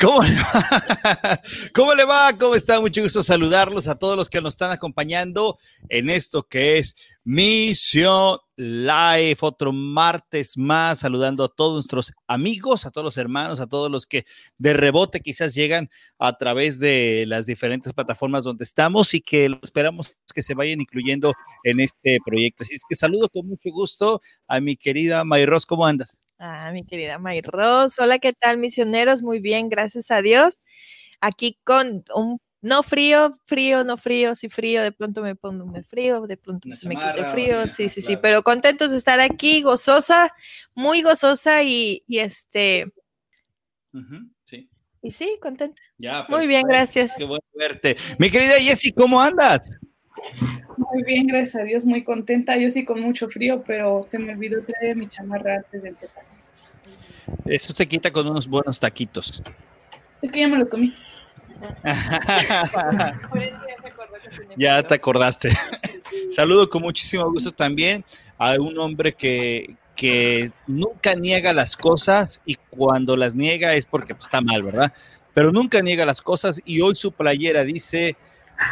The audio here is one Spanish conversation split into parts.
¿Cómo le, va? ¿Cómo le va? ¿Cómo está? Mucho gusto saludarlos a todos los que nos están acompañando en esto que es Misión Live. Otro martes más, saludando a todos nuestros amigos, a todos los hermanos, a todos los que de rebote quizás llegan a través de las diferentes plataformas donde estamos y que esperamos que se vayan incluyendo en este proyecto. Así es que saludo con mucho gusto a mi querida Mayros. ¿Cómo andas? Ah, mi querida Mayros. Hola, ¿qué tal, misioneros? Muy bien, gracias a Dios. Aquí con un no frío, frío, no frío, sí frío, de pronto me pongo un frío, de pronto se me quita el frío, sí, sí, sí, pero contentos de estar aquí, gozosa, muy gozosa y, este... sí. Y sí, contenta. Ya, muy bien, gracias. Qué bueno verte. Mi querida Jessie, ¿cómo andas? Muy bien, gracias a Dios, muy contenta. Yo sí con mucho frío, pero se me olvidó traer mi chamarra antes de empezar. Eso se quita con unos buenos taquitos. Es que ya me los comí. ya te acordaste. Saludo con muchísimo gusto también a un hombre que, que nunca niega las cosas y cuando las niega es porque pues, está mal, ¿verdad? Pero nunca niega las cosas y hoy su playera dice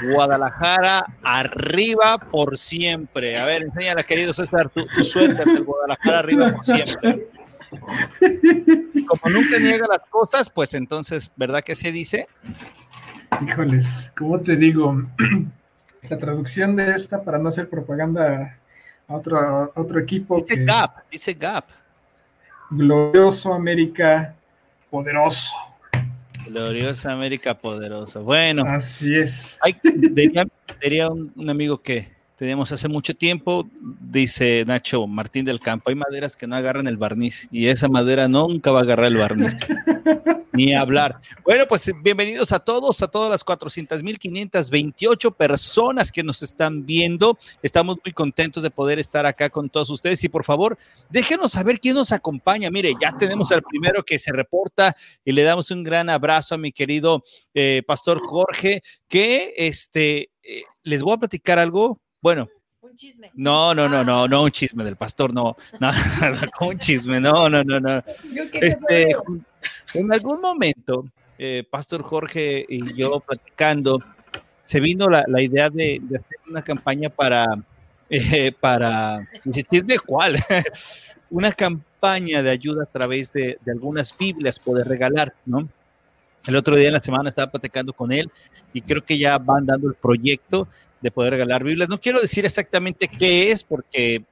Guadalajara arriba por siempre. A ver, enséñala, querido César, tu, tu suéter del Guadalajara arriba por siempre. Como nunca niega las cosas, pues entonces, ¿verdad que se dice? Híjoles, ¿cómo te digo? La traducción de esta para no hacer propaganda a otro, otro equipo. Dice Gap, dice Gap. Glorioso América, poderoso. Gloriosa América poderosa. Bueno. Así es. Hay, diría, un, amigo que tenemos hace mucho tiempo, dice Nacho Martín del Campo, hay maderas que no agarran el barniz y esa madera nunca va a agarrar el barniz. Ni hablar. Bueno, pues bienvenidos a todos, a todas las 400.528 personas que nos están viendo. Estamos muy contentos de poder estar acá con todos ustedes y por favor, déjenos saber quién nos acompaña. Mire, ya tenemos al primero que se reporta y le damos un gran abrazo a mi querido eh, pastor Jorge, que este, eh, les voy a platicar algo. Bueno, un chisme. No, no, no, no, no un chisme del pastor, no, no, no un chisme, no, no, no, no. Este, en algún momento, eh, Pastor Jorge y yo platicando, se vino la, la idea de, de, hacer una campaña para, eh, para, ¿chisme cuál? una campaña de ayuda a través de, de algunas Biblias, poder regalar, ¿no? El otro día en la semana estaba platicando con él y creo que ya van dando el proyecto de poder regalar Biblias. No quiero decir exactamente qué es porque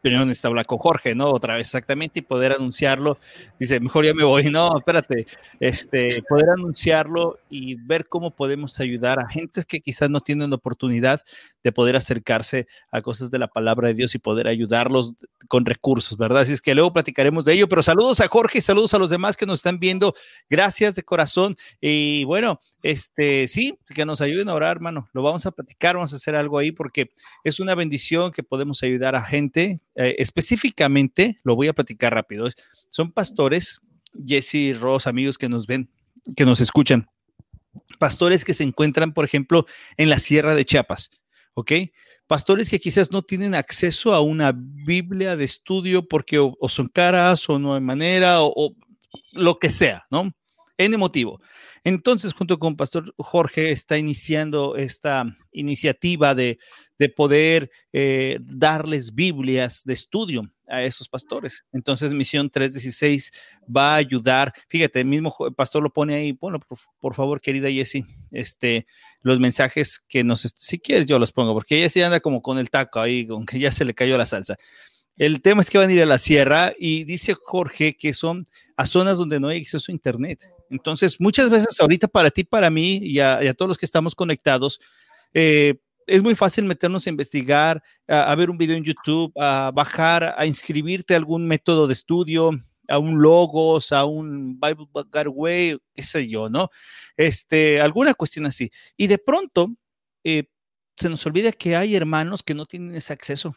primero necesita hablar con Jorge, ¿no? Otra vez exactamente y poder anunciarlo. Dice, mejor ya me voy. No, espérate, este, poder anunciarlo y ver cómo podemos ayudar a gentes que quizás no tienen oportunidad de poder acercarse a cosas de la palabra de Dios y poder ayudarlos con recursos, ¿verdad? Así es que luego platicaremos de ello, pero saludos a Jorge y saludos a los demás que nos están viendo. Gracias de corazón. Y bueno, este, sí, que nos ayuden a orar, hermano. Lo vamos a platicar, vamos a hacer algo ahí porque es una bendición que podemos ayudar a gente. Eh, específicamente, lo voy a platicar rápido. Son pastores, Jesse y Ross, amigos que nos ven, que nos escuchan. Pastores que se encuentran, por ejemplo, en la Sierra de Chiapas ¿ok? Pastores que quizás no tienen acceso a una Biblia de estudio porque o, son caras o no hay manera o, lo que sea, ¿no? En motivo. Entonces, junto con Pastor Jorge, está iniciando esta iniciativa de, de poder eh, darles Biblias de estudio a esos pastores. Entonces, Misión 316 va a ayudar. Fíjate, el mismo pastor lo pone ahí. Bueno, por, favor, querida Jessie, este, los mensajes que nos, si quieres, yo los pongo, porque ella sí anda como con el taco ahí, con ya se le cayó la salsa. El tema es que van a ir a la sierra y dice Jorge que son a zonas donde no hay acceso a Internet. Entonces, muchas veces ahorita para ti, para mí y a, todos los que estamos conectados, eh, es muy fácil meternos a investigar, a, ver un video en YouTube, a bajar, a inscribirte a algún método de estudio, a un logos, a un Bible Way, qué sé yo, ¿no? Este, alguna cuestión así. Y de pronto eh, se nos olvida que hay hermanos que no tienen ese acceso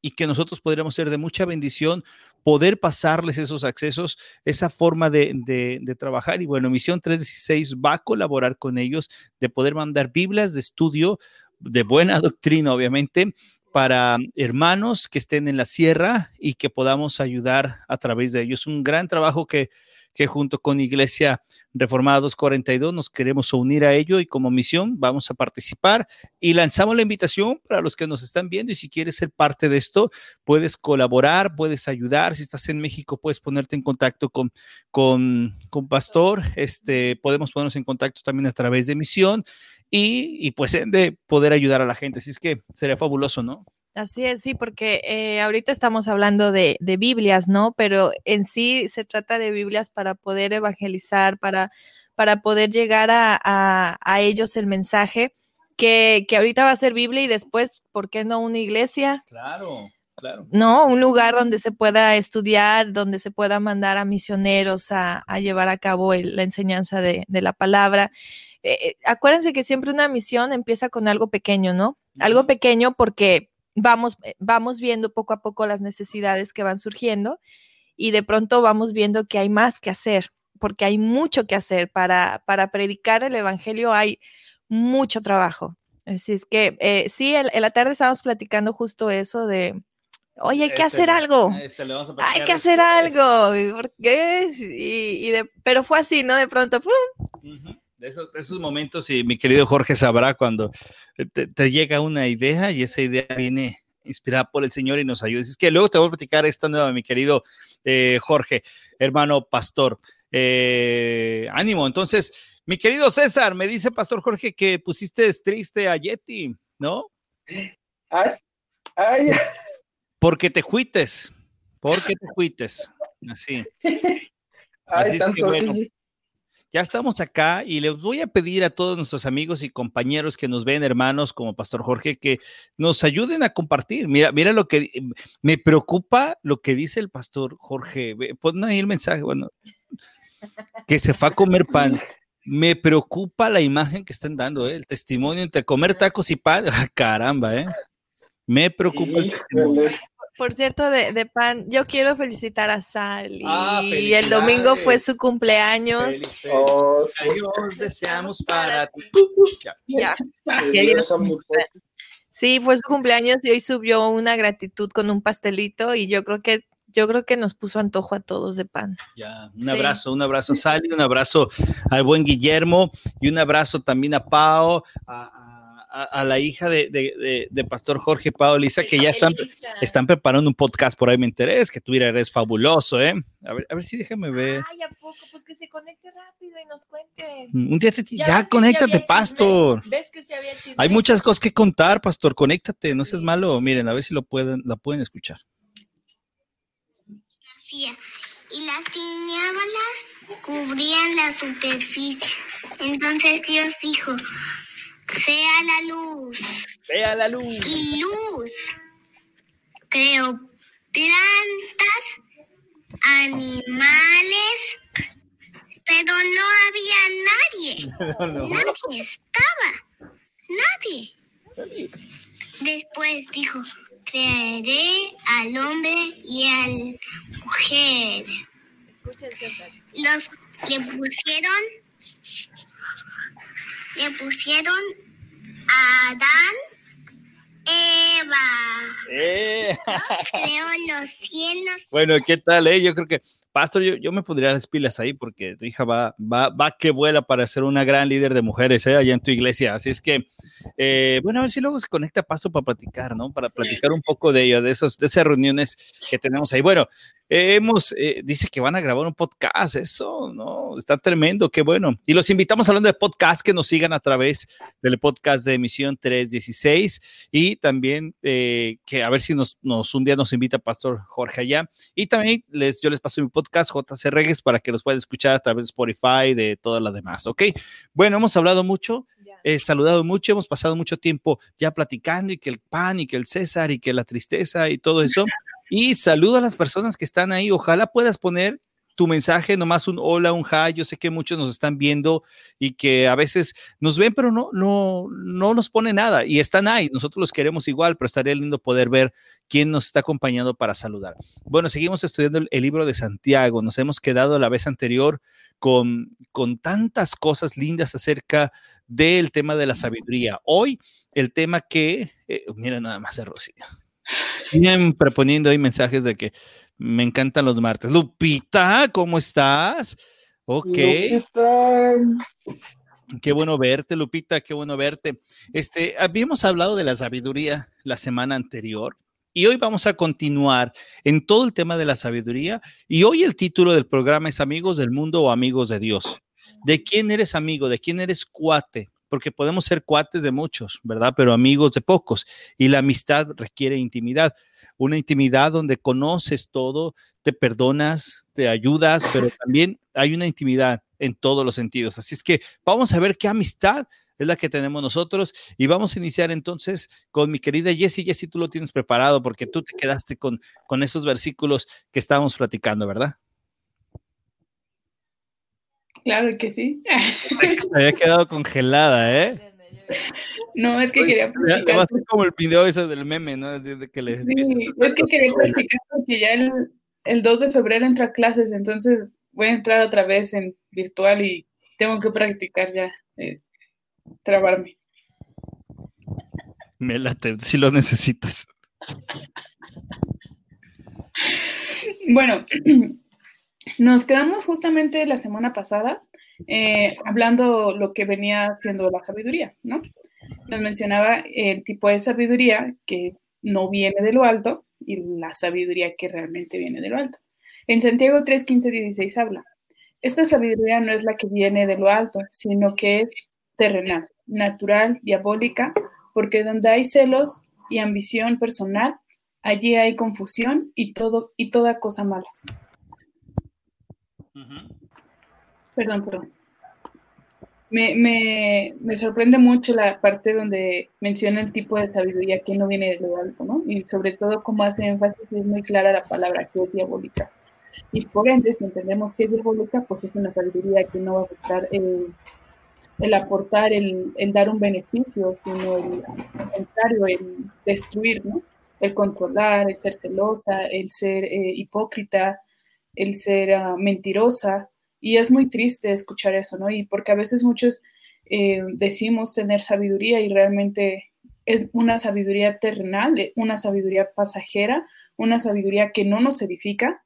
y que nosotros podríamos ser de mucha bendición poder pasarles esos accesos, esa forma de, de, de, trabajar. Y bueno, Misión 316 va a colaborar con ellos de poder mandar Biblias de estudio de buena doctrina, obviamente, para hermanos que estén en la sierra y que podamos ayudar a través de ellos. Un gran trabajo que, que junto con Iglesia Reformada 242 nos queremos unir a ello y como misión vamos a participar y lanzamos la invitación para los que nos están viendo y si quieres ser parte de esto, puedes colaborar, puedes ayudar. Si estás en México, puedes ponerte en contacto con, con, con Pastor. Este, podemos ponernos en contacto también a través de misión y, y pues de poder ayudar a la gente. Así es que sería fabuloso, ¿no? Así es, sí, porque eh, ahorita estamos hablando de, de, Biblias, ¿no? Pero en sí se trata de Biblias para poder evangelizar, para, para poder llegar a, a, a ellos el mensaje, que, que, ahorita va a ser Biblia y después, ¿por qué no una iglesia? Claro, claro. No, un lugar donde se pueda estudiar, donde se pueda mandar a misioneros a, a llevar a cabo el, la enseñanza de, de la palabra. Eh, acuérdense que siempre una misión empieza con algo pequeño, ¿no? Algo pequeño porque vamos, eh, vamos viendo poco a poco las necesidades que van surgiendo y de pronto vamos viendo que hay más que hacer, porque hay mucho que hacer para, para predicar el Evangelio, hay mucho trabajo. Así es que eh, sí, en, en, la tarde estábamos platicando justo eso de, oye, hay que hacer algo, hay que hacer algo, ¿por qué? Y, y de, pero fue así, ¿no? De pronto, ¡pum! Uh -huh. De esos, de esos, momentos, y mi querido Jorge sabrá cuando te, te, llega una idea y esa idea viene inspirada por el Señor y nos ayuda. Es que luego te voy a platicar esta nueva, mi querido eh, Jorge, hermano pastor. Eh, ánimo, entonces, mi querido César, me dice Pastor Jorge que pusiste triste a Yeti, ¿no? Ay, ay. Porque te juites, porque te juites, así. Ay, Así es que, bueno, sí. Ya estamos acá y les voy a pedir a todos nuestros amigos y compañeros que nos ven, hermanos como Pastor Jorge, que nos ayuden a compartir. Mira, mira lo que me preocupa lo que dice el Pastor Jorge. Pon ahí el mensaje, bueno, que se fue a comer pan. Me preocupa la imagen que están dando, ¿eh? el testimonio entre comer tacos y pan. Ah, caramba, ¿eh? Me preocupa el testimonio. Por cierto, de, de, pan, yo quiero felicitar a Sally. Ah, y el domingo fue su cumpleaños. Feliz, feliz. Oh, sí. Deseamos para ti. Ya. Ya. Sí, fue su cumpleaños y hoy subió una gratitud con un pastelito y yo creo que yo creo que nos puso antojo a todos de pan. Ya, un Sí. abrazo, un abrazo a Sally, un abrazo al buen Guillermo y un abrazo también a Pao, a, a- a la hija de, de- de- de Pastor Jorge Pao, Lisa, que ya están, están preparando un podcast por ahí, me enteré, es que Twitter es fabuloso, ¿eh? A ver, a ver si déjame ver. Ay, ¿a poco? Pues que se conecte rápido y nos cuente. Un día te, ya, sí conéctate. Pastor. ¿Ves que sí había chisme? Hay muchas cosas que contar, Pastor, conéctate, no seas Sí. malo. Miren, a ver si lo pueden, la pueden escuchar. hacía, y las tinieblas cubrían la superficie. Entonces Dios dijo, sea la luz, Vea la luz. y luz. Creó plantas, animales, pero no había nadie. Nadie estaba. Nadie. Después dijo, crearé al hombre y a la mujer. Los le pusieron le pusieron Adán Eva. Eh. Creó los cielos. Bueno, ¿qué tal? Eh? Yo creo que, Pastor, yo, yo me pondría las pilas ahí porque tu hija va, va, va que vuela para ser una gran líder de mujeres ¿eh? allá en tu iglesia. Así es que, eh, bueno, a ver si luego se conecta Pastor para platicar, ¿no? Para platicar un poco de ello, de, esos, de esas reuniones que tenemos ahí. Bueno, eh, hemos, eh, dice que van a grabar un podcast, eso, ¿no? Está tremendo, qué bueno. Y los invitamos hablando de podcast que nos sigan a través del podcast de emisión 316 y también eh, que a ver si nos, nos un día nos invita Pastor Jorge allá. Y también les, yo les paso mi podcast JC Regues para que los puedan escuchar a través de Spotify, de todas las demás, ¿ok? Bueno, hemos hablado mucho, he saludado mucho, hemos pasado mucho tiempo ya platicando y que el pan y que el César y que la tristeza y todo eso. Y saludo a las personas que están ahí. Ojalá puedas poner tu mensaje, nomás un hola, un hi. Yo sé que muchos nos están viendo y que a veces nos ven, pero no, no, no nos pone nada y están ahí. Nosotros los queremos igual, pero estaría lindo poder ver quién nos está acompañando para saludar. Bueno, seguimos estudiando el, libro de Santiago. Nos hemos quedado la vez anterior con, con tantas cosas lindas acerca del tema de la sabiduría. Hoy, el tema que, eh, mira nada más de Rocío siempre poniendo ahí mensajes de que Me encantan los martes. Lupita, ¿cómo estás? Ok. Lupita. Qué bueno verte, Lupita, qué bueno verte. Este, habíamos hablado de la sabiduría la semana anterior y hoy vamos a continuar en todo el tema de la sabiduría y hoy el título del programa es Amigos del Mundo o Amigos de Dios. ¿De quién eres amigo? ¿De quién eres cuate? Porque podemos ser cuates de muchos, ¿verdad? Pero amigos de pocos. Y la amistad requiere intimidad. Una intimidad donde conoces todo, te perdonas, te ayudas, pero también hay una intimidad en todos los sentidos. Así es que vamos a ver qué amistad es la que tenemos nosotros y vamos a iniciar entonces con mi querida Jessie. Jessie, tú lo tienes preparado porque tú te quedaste con, con esos versículos que estábamos platicando, ¿verdad? Claro que sí. Se había quedado congelada, ¿eh? No, es que quería ya va a ser como el video ese del meme, ¿no? De- que Sí, es que quería practicar porque ya el, el 2 de febrero entra a clases, entonces voy a entrar otra vez en virtual y tengo que practicar ya, eh, trabarme. Me late, si lo necesitas. Bueno, nos quedamos justamente la semana pasada eh, hablando lo que venía siendo la sabiduría, ¿no? Nos mencionaba el tipo de sabiduría que no viene de lo alto y la sabiduría que realmente viene de lo alto. En Santiago 3, 15, 16 habla, esta sabiduría no es la que viene de lo alto, sino que es terrenal, natural, diabólica, porque donde hay celos y ambición personal, allí hay confusión y todo y toda cosa mala. Perdón, perdón. Me, me, me sorprende mucho la parte donde menciona el tipo de sabiduría que no viene de lo alto, ¿no? Y sobre todo cómo hace énfasis, es muy clara la palabra que es diabólica. Y por ende, si entendemos que es diabólica, pues es una sabiduría que no va a buscar el, el aportar, el, el dar un beneficio, sino el contrario, el destruir, ¿no? El controlar, el ser celosa, el ser eh, hipócrita, el ser uh, mentirosa. Y es muy triste escuchar eso, ¿no? Y porque a veces muchos eh, decimos tener sabiduría y realmente es una sabiduría terrenal, eh, una sabiduría pasajera, una sabiduría que no nos edifica.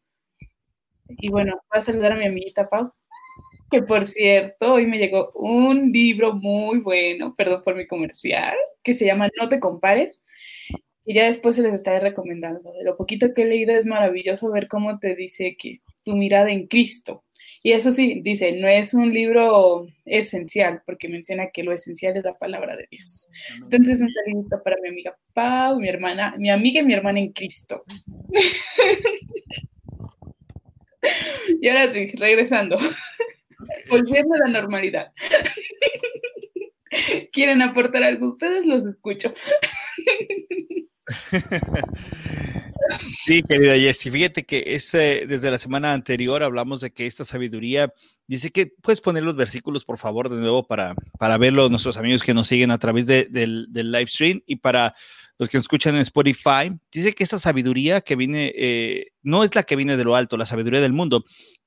Y bueno, voy a saludar a mi amiguita Pau, que por cierto, hoy me llegó un libro muy bueno, perdón por mi comercial, que se llama No te compares. Y ya después se les estaré recomendando. De lo poquito que he leído es maravilloso ver cómo te dice que tu mirada en Cristo. Y eso sí, dice, no es un libro esencial, porque menciona que lo esencial es la palabra de Dios. Entonces, un saludito para mi amiga Pau, mi hermana, mi amiga y mi hermana en Cristo. y ahora sí, regresando. Volviendo a la normalidad. ¿Quieren aportar algo? Ustedes los escucho. Sí, querida Jessie, fíjate que ese, desde la semana anterior hablamos de que esta sabiduría dice que puedes poner los versículos, por favor, de nuevo para, para verlo nuestros amigos que nos siguen a través de, del, del live stream y para los que nos escuchan en Spotify. Dice que esta sabiduría que viene, eh, no es la que viene de lo alto, la sabiduría del mundo,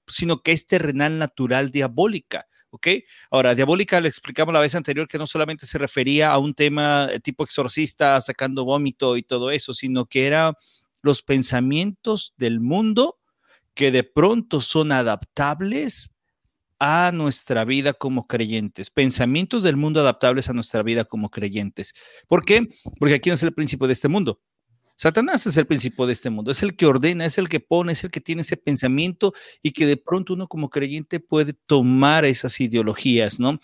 sino que es terrenal, natural, diabólica. ¿Ok? Ahora, diabólica le explicamos la vez anterior que no solamente se refería a un tema tipo exorcista, sacando vómito y todo eso, sino que era los pensamientos del mundo que de pronto son adaptables a nuestra vida como creyentes, pensamientos del mundo adaptables a nuestra vida como creyentes. ¿Por qué? Porque aquí no es el principio de este mundo. Satanás es el principio de este mundo, es el que ordena, es el que pone, es el que tiene ese pensamiento y que de pronto uno como creyente puede tomar esas ideologías, ¿no?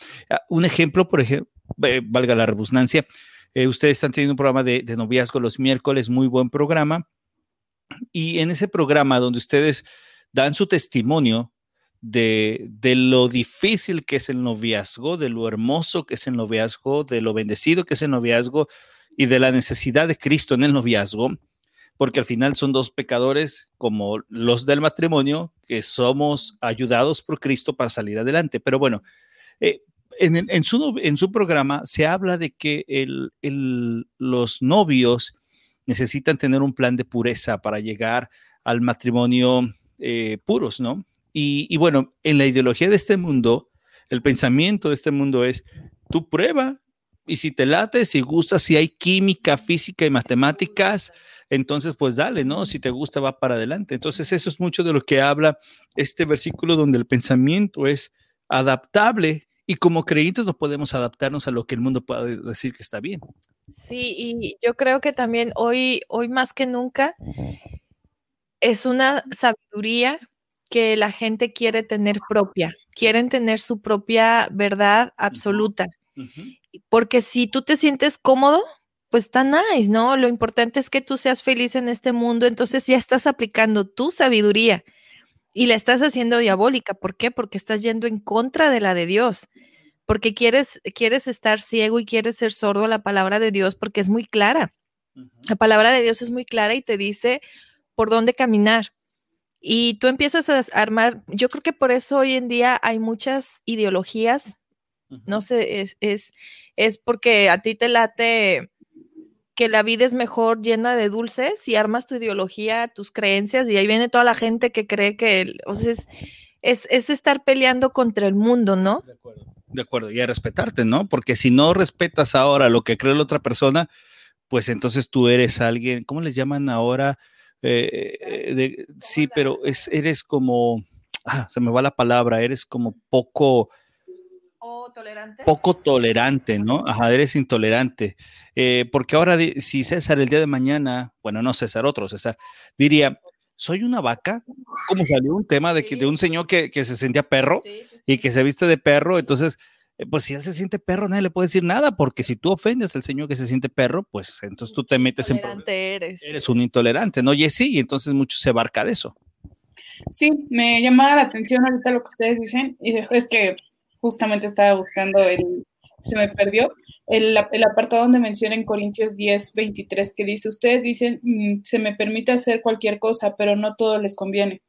Un ejemplo, por ejemplo, eh, valga la redundancia, eh, ustedes están teniendo un programa de noviazgo los miércoles, muy buen programa, y en ese programa donde ustedes dan su testimonio de, de, lo difícil que es el noviazgo, de lo hermoso que es el noviazgo, de lo bendecido que es el noviazgo y de la necesidad de Cristo en el noviazgo, porque al final son dos pecadores como los del matrimonio, que somos ayudados por Cristo para salir adelante. Pero bueno, eh, en, en, su, en su programa se habla de que el, el, los novios necesitan tener un plan de pureza para llegar al matrimonio eh, puros, ¿no? Y, bueno, en la ideología de este mundo, el pensamiento de este mundo es, tú prueba, Y si te late, si gusta, si hay química, física y matemáticas, entonces pues dale, ¿no? Si te gusta, va para adelante. Entonces eso es mucho de lo que habla este versículo donde el pensamiento es adaptable y como creyentes no podemos adaptarnos a lo que el mundo pueda decir que está bien. Sí, y yo creo que también hoy, hoy más que nunca es una sabiduría que la gente quiere tener propia, quieren tener su propia verdad absoluta. Porque si tú te sientes cómodo, pues está nice, ¿no? Lo importante es que tú seas feliz en este mundo, entonces ya estás aplicando tu sabiduría y la estás haciendo diabólica. ¿Por qué? Porque estás yendo en contra de la de Dios, porque quieres, quieres estar ciego y quieres ser sordo a la palabra de Dios porque es muy clara. La palabra de Dios es muy clara y te dice por dónde caminar. Y tú empiezas a armar, yo creo que por eso hoy en día hay muchas ideologías, no sé, es, es, es porque a ti te late que la vida es mejor llena de dulces y armas tu ideología, tus creencias y ahí viene toda la gente que cree que o sea, es, es, estar peleando contra el mundo, ¿no? De acuerdo. De acuerdo, y a respetarte, ¿no? Porque si no respetas ahora lo que cree la otra persona, pues entonces tú eres alguien, ¿cómo les llaman ahora? Eh, eh, sí, pero es, eres como, ah, se me va la palabra, eres como poco tolerante. Poco tolerante, ¿no? Ajá, eres intolerante. Eh, porque ahora, si César el día de mañana, bueno, no César, otro César, diría, soy una vaca, como salió un tema de, que, de un señor que, se sentía perro y que se viste de perro, entonces, eh, pues si él se siente perro, nadie le puede decir nada, porque si tú ofendes al señor que se siente perro, pues entonces tú te metes en Eres. eres un intolerante, ¿no? Y sí, y entonces mucho se abarca de eso. Sí, me llamaba la atención ahorita lo que ustedes dicen, y es que justamente estaba buscando el, se me perdió, el, apartado donde menciona en Corintios 10, 23, que dice, ustedes dicen, mm, se me permite hacer cualquier cosa, pero no todo les conviene.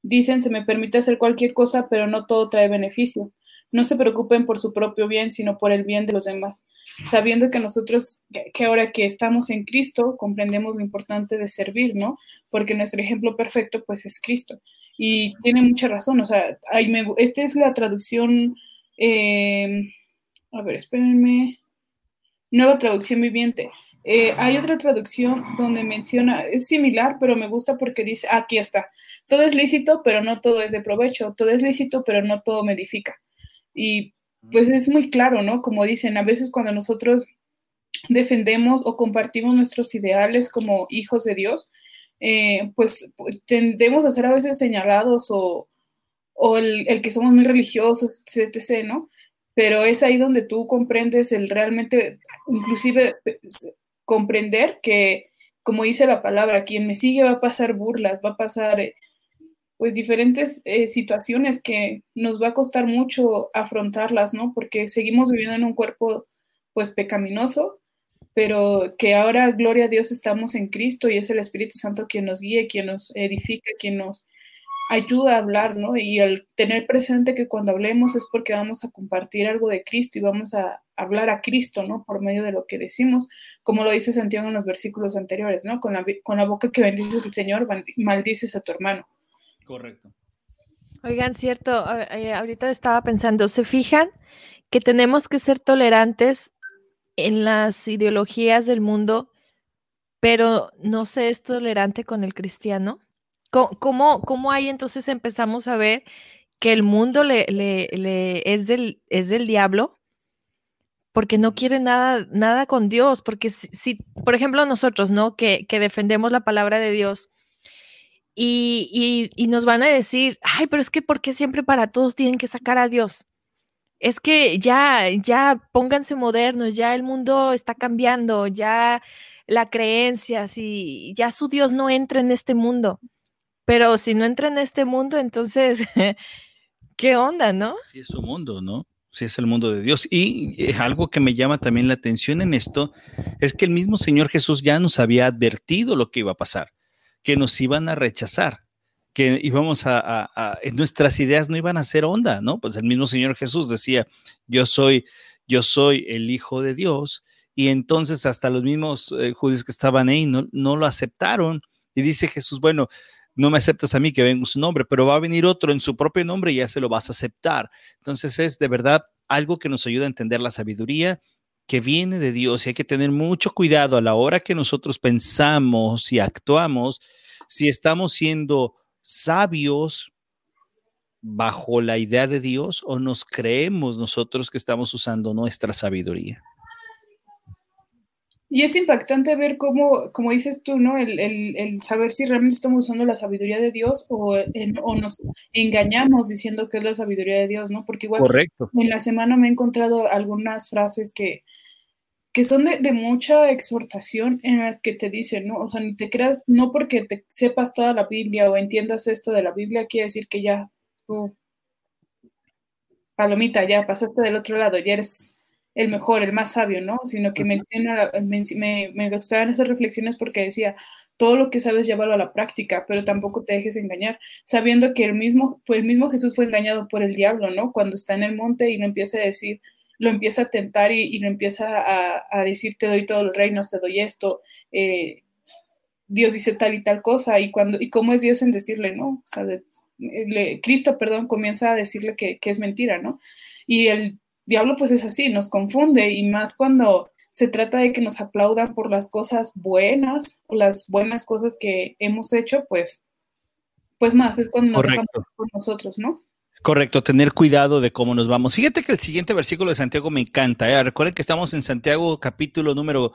Dicen, se me permite hacer cualquier cosa, pero no todo trae beneficio. No se preocupen por su propio bien, sino por el bien de los demás, sabiendo que nosotros, que ahora que estamos en Cristo, comprendemos lo importante de servir, ¿no? Porque nuestro ejemplo perfecto, pues, es Cristo. Y tiene mucha razón, o sea, me, esta es la traducción, eh, a ver, espérenme, nueva traducción viviente. Eh, hay otra traducción donde menciona, es similar, pero me gusta porque dice, aquí está, todo es lícito, pero no todo es de provecho, todo es lícito, pero no todo me edifica. Y pues es muy claro, ¿no? Como dicen, a veces cuando nosotros defendemos o compartimos nuestros ideales como hijos de Dios, eh, pues tendemos a ser a veces señalados o, el, que somos muy religiosos, etc., ¿no? Pero es ahí donde tú comprendes el realmente, inclusive comprender que, como dice la palabra, quien me sigue va a pasar burlas, va a pasar eh, pues diferentes eh, situaciones que nos va a costar mucho afrontarlas, ¿no? Porque seguimos viviendo en un cuerpo pues pecaminoso pero que ahora, gloria a Dios, estamos en Cristo y es el Espíritu Santo quien nos guía, quien nos edifica, quien nos ayuda a hablar, ¿no? Y al tener presente que cuando hablemos es porque vamos a compartir algo de Cristo y vamos a hablar a Cristo, ¿no? Por medio de lo que decimos, como lo dice Santiago en los versículos anteriores, ¿no? Con la, con la boca que bendices al Señor, maldices a tu hermano. Correcto. Oigan, cierto, eh, ahorita estaba pensando, ¿se fijan que tenemos que ser tolerantes en las ideologías del mundo, pero no se es tolerante con el cristiano? ¿Cómo, cómo, ahí entonces empezamos a ver que el mundo le, le, es, del, es del diablo? Porque no quiere nada, nada con Dios, porque si, por ejemplo, nosotros, ¿no? Que, que, defendemos la palabra de Dios y, y, y nos van a decir, ay, pero es que ¿por qué siempre para todos tienen que sacar a Dios? es que ya, ya pónganse modernos, ya el mundo está cambiando, ya la creencia, si ya su Dios no entra en este mundo. Pero si no entra en este mundo, entonces, ¿qué onda, no? Sí, es su mundo, ¿no? Sí, es el mundo de Dios. Y eh, algo que me llama también la atención en esto es que el mismo Señor Jesús ya nos había advertido lo que iba a pasar, que nos iban a rechazar que íbamos a, nuestras ideas no iban a ser onda, ¿no? Pues el mismo Señor Jesús decía, yo soy, yo soy el Hijo de Dios, y entonces hasta los mismos eh, judíos que estaban ahí no, no lo aceptaron, y dice Jesús, bueno, no me aceptas a mí que vengo en su nombre, pero va a venir otro en su propio nombre y ya se lo vas a aceptar. Entonces es de verdad algo que nos ayuda a entender la sabiduría que viene de Dios y hay que tener mucho cuidado a la hora que nosotros pensamos y actuamos, si estamos siendo sabios bajo la idea de Dios o nos creemos nosotros que estamos usando nuestra sabiduría. Y es impactante ver cómo, como dices tú, ¿no? El, el, el saber si realmente estamos usando la sabiduría de Dios o, en, o, nos engañamos diciendo que es la sabiduría de Dios, ¿no? Porque igual Correcto. en la semana me he encontrado algunas frases que, que son de, de, mucha exhortación en la que te dicen, ¿no? O sea, ni te creas, no porque te sepas toda la Biblia o entiendas esto de la Biblia, quiere decir que ya tú, palomita, ya pasaste del otro lado, ya eres el mejor, el más sabio, ¿no? Sino que menciona, me, me gustaban esas reflexiones porque decía, todo lo que sabes llévalo a la práctica, pero tampoco te dejes engañar, sabiendo que el mismo, pues el mismo Jesús fue engañado por el diablo, ¿no? Cuando está en el monte y lo empieza a decir, lo empieza a tentar y, y lo empieza a, a, decir, te doy todos los reinos, te doy esto, eh, Dios dice tal y tal cosa, y cuando, y cómo es Dios en decirle, ¿no? O sea, de, le, Cristo, perdón, comienza a decirle que, que es mentira, ¿no? Y el diablo pues es así, nos confunde y más cuando se trata de que nos aplaudan por las cosas buenas o las buenas cosas que hemos hecho, pues, pues más es cuando nos dejamos con nosotros, ¿no? Correcto, tener cuidado de cómo nos vamos. Fíjate que el siguiente versículo de Santiago me encanta. ¿eh? Recuerden que estamos en Santiago capítulo número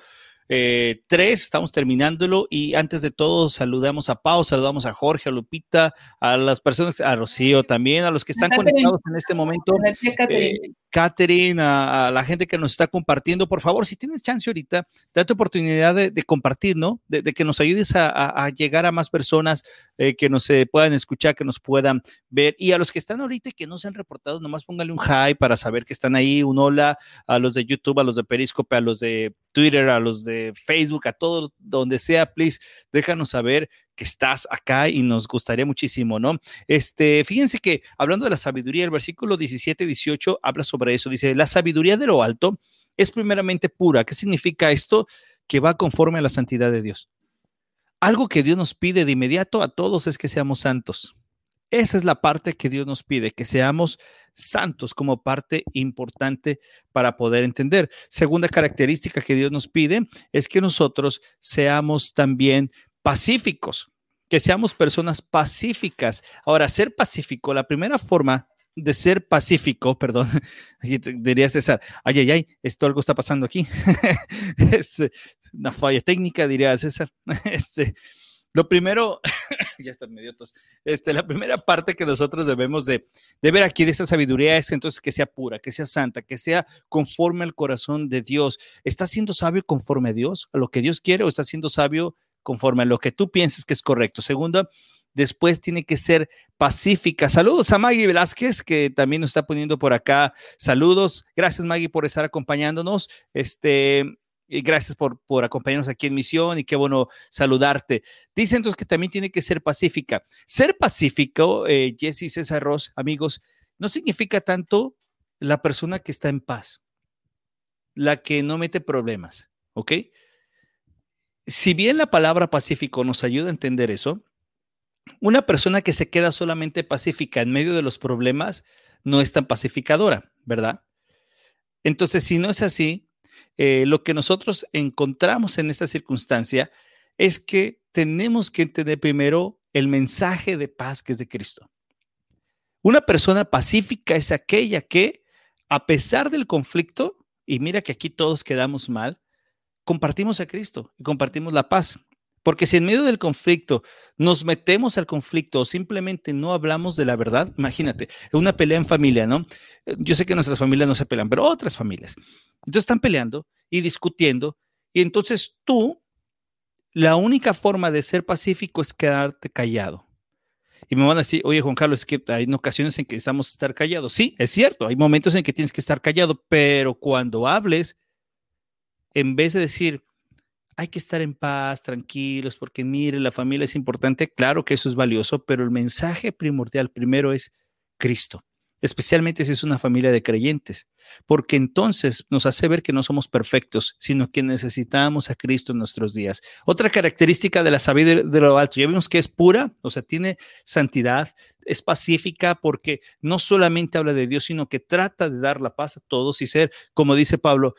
eh, 3, estamos terminándolo y antes de todo saludamos a Pau, saludamos a Jorge, a Lupita, a las personas, a Rocío también, a los que están conectados en este momento. Eh, Catherine, a, la gente que nos está compartiendo, por favor, si tienes chance ahorita, date oportunidad de, compartir, ¿no? De, de, que nos ayudes a llegar a más personas eh, que nos eh, puedan escuchar, que nos puedan ver. Y a los que están ahorita y que no se han reportado, nomás póngale un hi para saber que están ahí, un hola a los de YouTube, a los de Periscope, a los de Twitter, a los de Facebook, a todo donde sea, please, déjanos saber que estás acá y nos gustaría muchísimo, ¿no? Este, fíjense que hablando de la sabiduría, el versículo 17 18 habla sobre eso. Dice, la sabiduría de lo alto es primeramente pura. ¿Qué significa esto? Que va conforme a la santidad de Dios. Algo que Dios nos pide de inmediato a todos es que seamos santos. Esa es la parte que Dios nos pide, que seamos santos como parte importante para poder entender. Segunda característica que Dios nos pide es que nosotros seamos también pacíficos, que seamos personas pacíficas. Ahora, ser pacífico, la primera forma de ser pacífico, perdón, diría César, ay, ay, ay, esto algo está pasando aquí. este, una falla técnica, diría César. Este, lo primero, ya están medio tos, este, la primera parte que nosotros debemos de, de, ver aquí de esta sabiduría es entonces que sea pura, que sea santa, que sea conforme al corazón de Dios. ¿Estás siendo sabio conforme a Dios, a lo que Dios quiere o estás siendo sabio conforme a lo que tú pienses que es correcto? Segundo, después tiene que ser pacífica. Saludos a Maggie Velázquez, que también nos está poniendo por acá. Saludos. Gracias, Maggie, por estar acompañándonos. Este, y gracias por, por acompañarnos aquí en misión y qué bueno saludarte. Dice entonces que también tiene que ser pacífica. Ser pacífico, eh, Jesse César Ross, amigos, no significa tanto la persona que está en paz, la que no mete problemas, ¿ok? Si bien la palabra pacífico nos ayuda a entender eso, una persona que se queda solamente pacífica en medio de los problemas no es tan pacificadora, ¿verdad? Entonces, si no es así, eh, lo que nosotros encontramos en esta circunstancia es que tenemos que entender primero el mensaje de paz que es de Cristo. Una persona pacífica es aquella que, a pesar del conflicto, y mira que aquí todos quedamos mal, compartimos a Cristo y compartimos la paz. Porque si en medio del conflicto nos metemos al conflicto o simplemente no hablamos de la verdad, imagínate, una pelea en familia, ¿no? Yo sé que nuestras familias no se pelean, pero otras familias. Entonces están peleando y discutiendo y entonces tú, la única forma de ser pacífico es quedarte callado. Y me van a decir, oye Juan Carlos, es que hay ocasiones en que necesitamos estar callados. Sí, es cierto, hay momentos en que tienes que estar callado, pero cuando hables, en vez de decir, hay que estar en paz, tranquilos, porque mire, la familia es importante, claro que eso es valioso, pero el mensaje primordial primero es Cristo, especialmente si es una familia de creyentes, porque entonces nos hace ver que no somos perfectos, sino que necesitamos a Cristo en nuestros días. Otra característica de la sabiduría de lo alto, ya vimos que es pura, o sea, tiene santidad, es pacífica porque no solamente habla de Dios, sino que trata de dar la paz a todos y ser, como dice Pablo,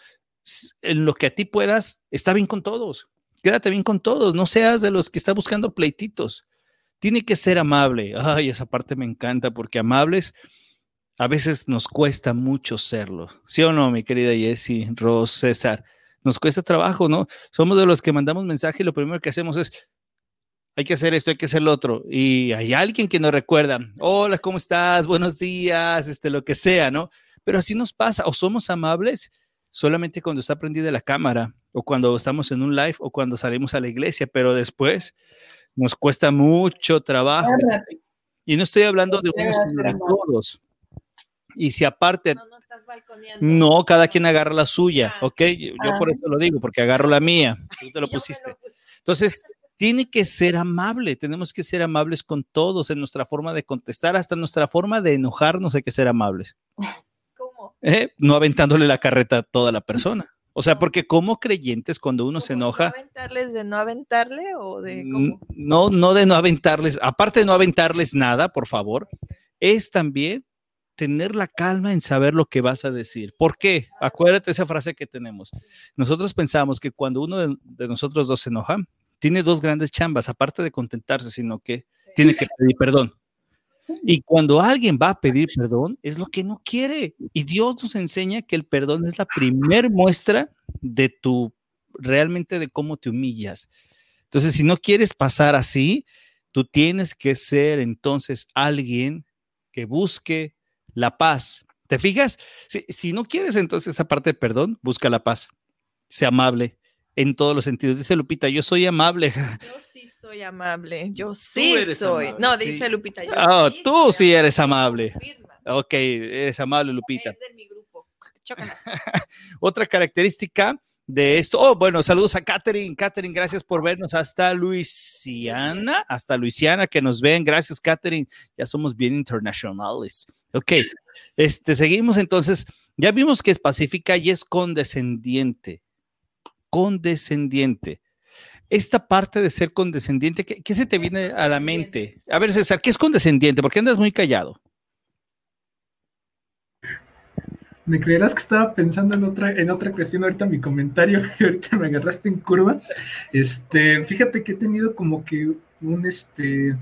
en lo que a ti puedas, está bien con todos. Quédate bien con todos, no seas de los que está buscando pleititos. Tiene que ser amable. Ay, esa parte me encanta porque amables a veces nos cuesta mucho serlo. ¿Sí o no, mi querida Jessie, Ros, César? Nos cuesta trabajo, ¿no? Somos de los que mandamos mensaje y lo primero que hacemos es, hay que hacer esto, hay que hacer lo otro. Y hay alguien que nos recuerda, hola, ¿cómo estás? Buenos días, este, lo que sea, ¿no? Pero así nos pasa, o somos amables solamente cuando está prendida la cámara, o cuando estamos en un live, o cuando salimos a la iglesia, pero después nos cuesta mucho trabajo. Y no estoy hablando de unos todos. Y si aparte, No, no estás balconeando. no, cada quien agarra la suya, Ah. ¿ok? Yo, yo por Ah. eso lo digo, porque agarro la mía. Tú te lo pusiste. Entonces, tiene que ser amable, tenemos que ser amables con todos en nuestra forma de contestar, hasta nuestra forma de enojarnos hay que ser amables. ¿eh? no aventándole la carreta a toda la persona. O sea, porque como creyentes, cuando uno se enoja, ¿No aventarles de no aventarle o de cómo? no, no de no aventarles, aparte de no aventarles nada, por favor, es también tener la calma en saber lo que vas a decir. ¿Por qué? Acuérdate esa frase que tenemos. Nosotros pensamos que cuando uno de, de nosotros dos se enoja, tiene dos grandes chambas, aparte de contentarse, sino que tiene que pedir perdón. Y cuando alguien va a pedir perdón, es lo que no quiere. Y Dios nos enseña que el perdón es la primer muestra de tu, realmente de cómo te humillas. Entonces, si no quieres pasar así, tú tienes que ser entonces alguien que busque la paz. ¿Te fijas? Si, si no quieres entonces esa parte de perdón, busca la paz. Sea amable en todos los sentidos. Dice Lupita, yo soy amable. Yo sí soy amable. Yo sí soy. amable, no, sí. dice Lupita. Yo Ah, sí tú sí eres amable. Confirma. Ok, eres amable, Lupita. Es de mi grupo. Otra característica de esto. Oh, bueno, saludos a Catherine. Catherine, gracias por vernos hasta Luisiana, hasta Luisiana que nos ven. Gracias, Catherine. Ya somos bien internacionales. Ok, este, seguimos entonces. Ya vimos que es pacífica y es condescendiente. Condescendiente. Esta parte de ser condescendiente, ¿qué, qué se te viene a la mente? A ver, César, ¿qué es condescendiente? Porque andas muy callado. Me creerás que estaba pensando en otra, en otra cuestión ahorita mi comentario, que ahorita me agarraste en curva. Este, fíjate que he tenido como que un este,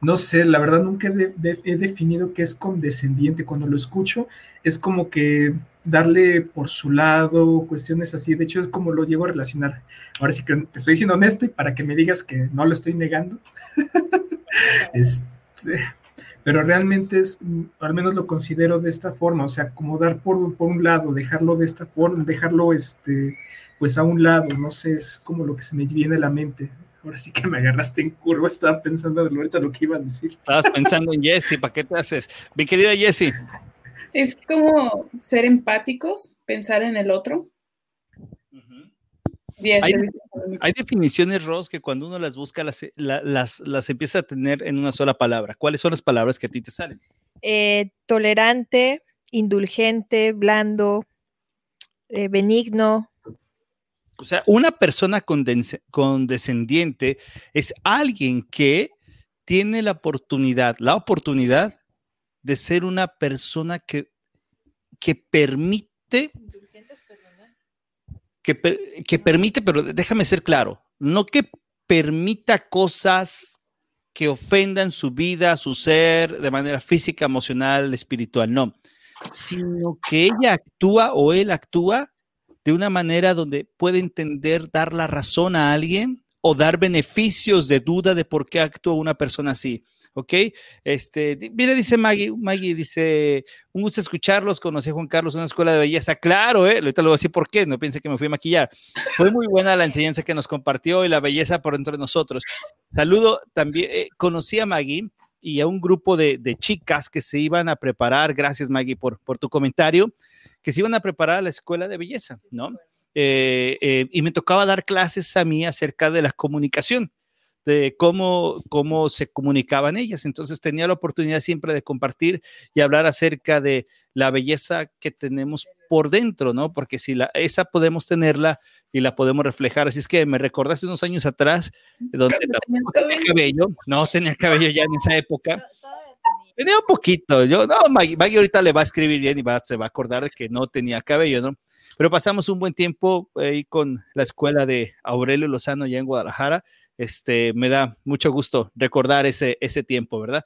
no sé, la verdad nunca he, de- de- he definido qué es condescendiente. Cuando lo escucho, es como que darle por su lado, cuestiones así. De hecho, es como lo llego a relacionar. Ahora sí que te estoy siendo honesto y para que me digas que no lo estoy negando. este, pero realmente es, mm, al menos lo considero de esta forma, o sea, como dar por, por un lado, dejarlo de esta forma, dejarlo este, pues a un lado, no sé, es como lo que se me viene a la mente. Ahora sí que me agarraste en curva, estaba pensando ahorita lo que iba a decir. Estabas pensando en Jessie, ¿para qué te haces? Mi querida Jessie. Es como ser empáticos, pensar en el otro. Hay- definiciones, Ross, que cuando uno las busca, las, la- las, las empieza a tener en una sola palabra. ¿Cuáles son las palabras que a ti te salen? Eh, tolerante, indulgente, blando, eh, benigno. O sea, una persona condescendiente es alguien que tiene la oportunidad, la oportunidad de ser una persona que, que permite, que, per- que permite, pero déjame ser claro, no que permita cosas que ofendan su vida, su ser, de manera física, emocional, espiritual, no, sino que ella actúa o él actúa de una manera donde puede entender, dar la razón a alguien o dar beneficios de duda de por qué actúa una persona así. ¿Ok? Este, mira, dice Maggie, Maggie dice, un gusto escucharlos, conocí a Juan Carlos en una escuela de belleza. Claro, ¿eh? ahorita le voy a decir por qué, no piense que me fui a maquillar. Fue muy buena la enseñanza que nos compartió y la belleza por entre nosotros. Saludo también, eh, conocí a Maggie y a un grupo de, de chicas que se iban a preparar, gracias Maggie por, por tu comentario, que se iban a preparar a la escuela de belleza, ¿no? Eh, eh, y me tocaba dar clases a mí acerca de la comunicación, de cómo, cómo se comunicaban ellas. Entonces tenía la oportunidad siempre de compartir y hablar acerca de la belleza que tenemos por dentro, ¿no? Porque si la, esa podemos tenerla y la podemos reflejar. Así es que me recordaste unos años atrás, donde tampoco tenía cabello, no tenía cabello ya en esa época. Tenía un poquito, yo, no, Maggie, Maggie ahorita le va a escribir bien y va, se va a acordar de que no tenía cabello, ¿no? pero pasamos un buen tiempo ahí con la escuela de Aurelio Lozano ya en Guadalajara. Este, me da mucho gusto recordar ese, ese tiempo, ¿verdad?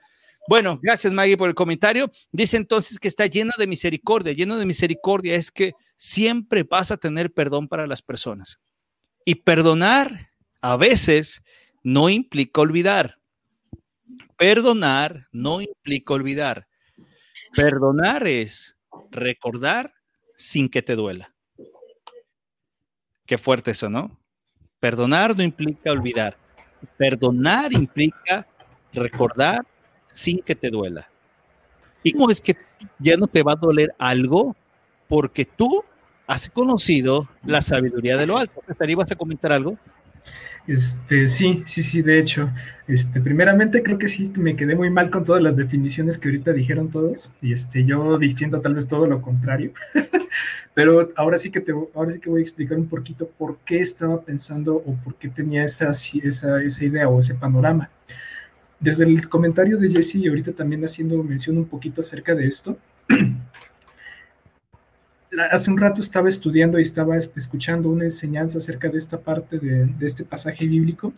Bueno, gracias Maggie por el comentario. Dice entonces que está lleno de misericordia. Lleno de misericordia es que siempre vas a tener perdón para las personas. Y perdonar a veces no implica olvidar. Perdonar no implica olvidar. Perdonar es recordar sin que te duela. Qué fuerte eso, ¿no? Perdonar no implica olvidar. Perdonar implica recordar sin que te duela. ¿Y cómo es que ya no te va a doler algo? Porque tú has conocido la sabiduría de lo alto. ¿Vas a comentar algo? Este, sí, sí, sí, de hecho, este, primeramente creo que sí me quedé muy mal con todas las definiciones que ahorita dijeron todos, y este, yo diciendo tal vez todo lo contrario, pero ahora sí que te, ahora sí que voy a explicar un poquito por qué estaba pensando o por qué tenía esa, esa, esa idea o ese panorama. Desde el comentario de Jesse y ahorita también haciendo mención un poquito acerca de esto, hace un rato estaba estudiando y estaba escuchando una enseñanza acerca de esta parte de, este pasaje bíblico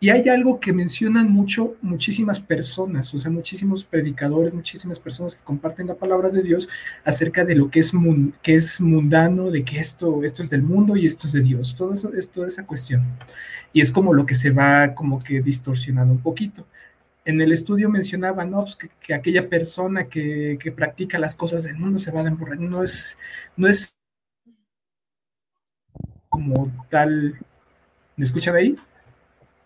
y hay algo que mencionan mucho, muchísimas personas, o sea, muchísimos predicadores, muchísimas personas que comparten la palabra de Dios acerca de lo que es, que es mundano, de que esto, esto es del mundo y esto es de Dios, todo eso, es toda esa cuestión. Y es como lo que se va como que distorsionando un poquito en el estudio mencionaba, ¿no? Pues que, aquella persona que, practica las cosas del mundo se va a emborrachar. No es, no es como tal. ¿Me escuchan ahí?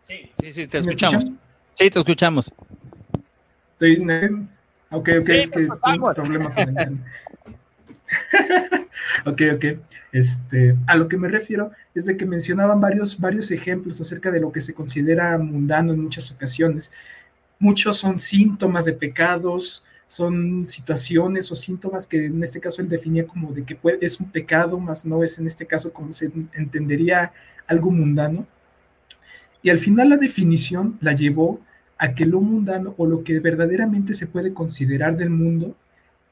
Sí, sí, sí, te escuchamos. Sí, te escuchamos. Estoy. Ok, ok, es que tengo un problema con el ok, ok. Este, a lo que me refiero es de que mencionaban varios, varios ejemplos acerca de lo que se considera mundano en muchas ocasiones muchos son síntomas de pecados, son situaciones o síntomas que en este caso él definía como de que es un pecado, más no es en este caso como se entendería algo mundano. Y al final la definición la llevó a que lo mundano o lo que verdaderamente se puede considerar del mundo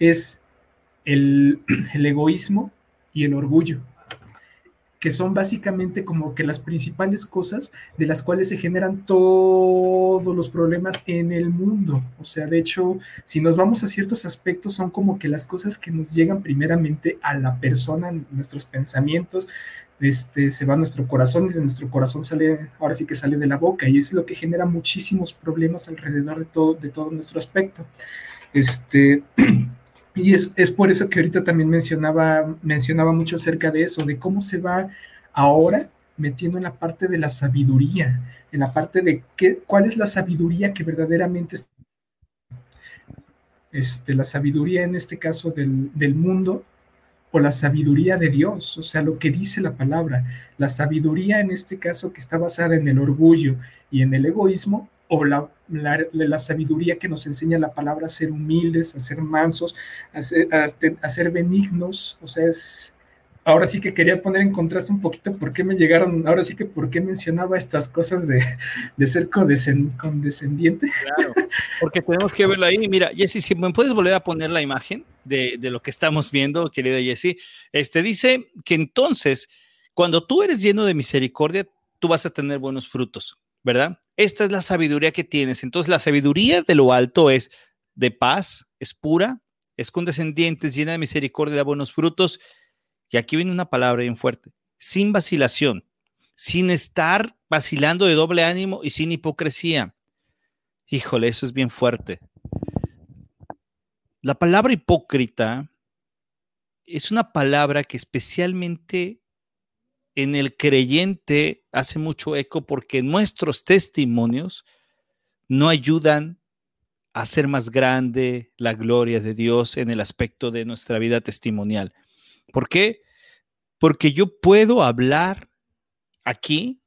es el, el egoísmo y el orgullo que son básicamente como que las principales cosas de las cuales se generan todos los problemas en el mundo. O sea, de hecho, si nos vamos a ciertos aspectos, son como que las cosas que nos llegan primeramente a la persona, nuestros pensamientos, este, se va a nuestro corazón y de nuestro corazón sale, ahora sí que sale de la boca, y es lo que genera muchísimos problemas alrededor de todo, de todo nuestro aspecto. Este. Y es, por eso que ahorita también mencionaba, mencionaba mucho acerca de eso, de cómo se va ahora metiendo en la parte de la sabiduría, en la parte de qué, cuál es la sabiduría que verdaderamente es este, la sabiduría en este caso del, del mundo o la sabiduría de Dios, o sea, lo que dice la palabra, la sabiduría en este caso que está basada en el orgullo y en el egoísmo, o la, la, sabiduría que nos enseña la palabra a ser humildes, a ser mansos, a ser, benignos. O sea, es, ahora sí que quería poner en contraste un poquito por qué me llegaron, ahora sí que por qué mencionaba estas cosas de, de ser condescendiente. Claro, porque tenemos que verlo ahí. Mira, Jessy, si me puedes volver a poner la imagen de, de lo que estamos viendo, querida Jessy. Este dice que entonces, cuando tú eres lleno de misericordia, tú vas a tener buenos frutos. ¿Verdad? Esta es la sabiduría que tienes. Entonces, la sabiduría de lo alto es de paz, es pura, es condescendiente, es llena de misericordia, da buenos frutos. Y aquí viene una palabra bien fuerte, sin vacilación, sin estar vacilando de doble ánimo y sin hipocresía. Híjole, eso es bien fuerte. La palabra hipócrita es una palabra que especialmente en el creyente hace mucho eco porque nuestros testimonios no ayudan a hacer más grande la gloria de Dios en el aspecto de nuestra vida testimonial. ¿Por qué? Porque yo puedo hablar aquí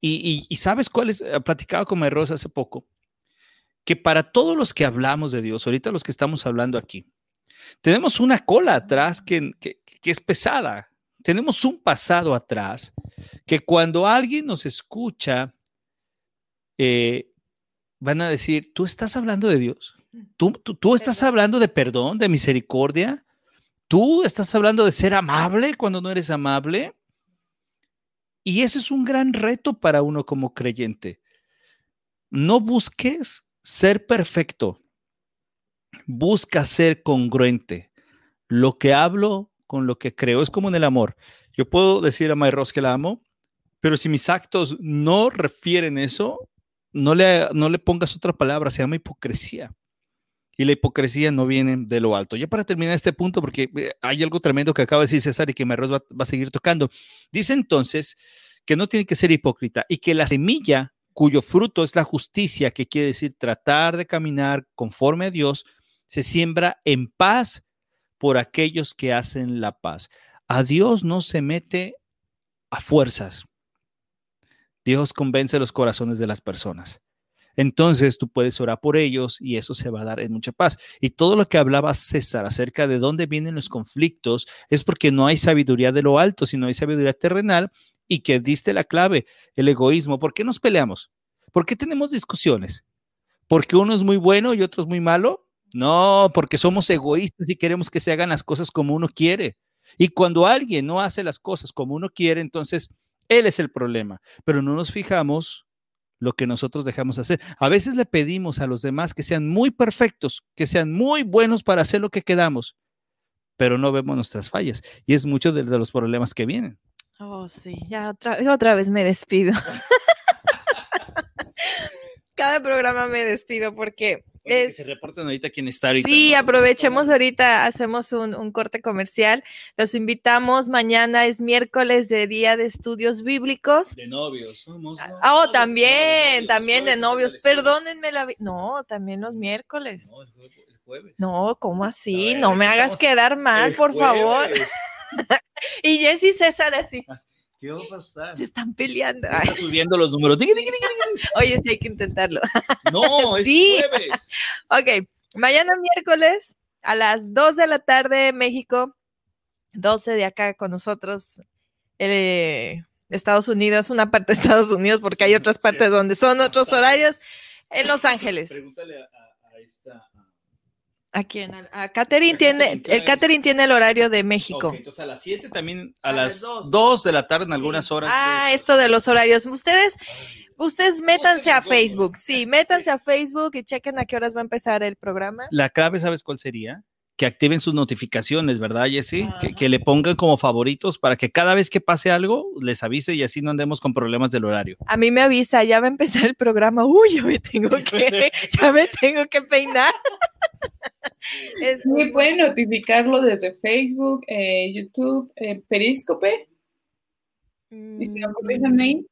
y, sabes cuál es, eh, platicaba con Rosa hace poco, que para todos los que hablamos de Dios, ahorita los que estamos hablando aquí, tenemos una cola atrás que es pesada, tenemos un pasado atrás que cuando alguien nos escucha, eh, van a decir, tú estás hablando de Dios, tú, tú, estás hablando de perdón, de misericordia, ¿Tú estás hablando de ser amable cuando no eres amable? Y ese es un gran reto para uno como creyente. No busques ser perfecto, busca ser congruente. Lo que hablo con lo que creo es como en el amor. Yo puedo decir a Mayros que la amo, pero si mis actos no refieren eso, no le, no le pongas otra palabra, se llama hipocresía. Y la hipocresía no viene de lo alto. Ya para terminar este punto, porque eh, hay algo tremendo que acaba de decir César y que Mayros va, va a seguir tocando. Dice entonces que no tiene que ser hipócrita y que la semilla cuyo fruto es la justicia, que quiere decir tratar de caminar conforme a Dios, se siembra en paz por aquellos que hacen la paz. A Dios no se mete a fuerzas. Dios convence los corazones de las personas. Entonces tú puedes orar por ellos y eso se va a dar en mucha paz. Y todo lo que hablaba César acerca de dónde vienen los conflictos es porque no hay sabiduría de lo alto, sino hay sabiduría terrenal y que diste la clave, el egoísmo. ¿Por qué nos peleamos? ¿Por qué tenemos discusiones? ¿Porque uno es muy bueno y otro es muy malo? No, porque somos egoístas y queremos que se hagan las cosas como uno quiere. Y cuando alguien no hace las cosas como uno quiere, entonces él es el problema. Pero no nos fijamos lo que nosotros dejamos hacer. A veces le pedimos a los demás que sean muy perfectos, que sean muy buenos para hacer lo que quedamos, pero no vemos nuestras fallas. Y es mucho de, los problemas que vienen. Oh, sí, ya otra vez me despido. Cada programa me despido porque es... se reporten ahorita quién está ahorita. Sí, ¿no? aprovechemos ahorita, hacemos un, un, corte comercial. Los invitamos. Mañana es miércoles de Día de Estudios Bíblicos. De novios. Somos ah, oh, también, también de novios. Perdónenme la... No, también los miércoles. No, el jueves. El jueves. No, ¿cómo así? Ver, no me hagas quedar mal, por jueves. favor. y Jessy César así. ¿Qué va a pasar? Se están peleando. Está subiendo los números. Oye, sí hay que intentarlo. No, es sí. jueves. Ok, mañana miércoles a las 2 de la tarde, México, 12 de acá con nosotros, eh, Estados Unidos, una parte de Estados Unidos, porque hay otras partes donde son otros horarios, en Los Ángeles. Pregúntale a. ¿A quién? A Catherine tiene, el Catherine tiene el horario de México. Okay, entonces a las 7 también, a, a las 2. 2 de la tarde en algunas horas. Ah, de... esto de los horarios. Ustedes, ustedes métanse a Facebook. Sí, métanse a Facebook y chequen a qué horas va a empezar el programa. La clave, ¿sabes cuál sería? Que activen sus notificaciones, ¿verdad, Jessy? Que, que, le pongan como favoritos para que cada vez que pase algo les avise y así no andemos con problemas del horario. A mí me avisa, ya va a empezar el programa. Uy, yo me tengo que, ya me tengo que peinar. Es muy pueden notificarlo desde Facebook, eh, YouTube, eh, Periscope. Mm. Y si no corrijan ahí.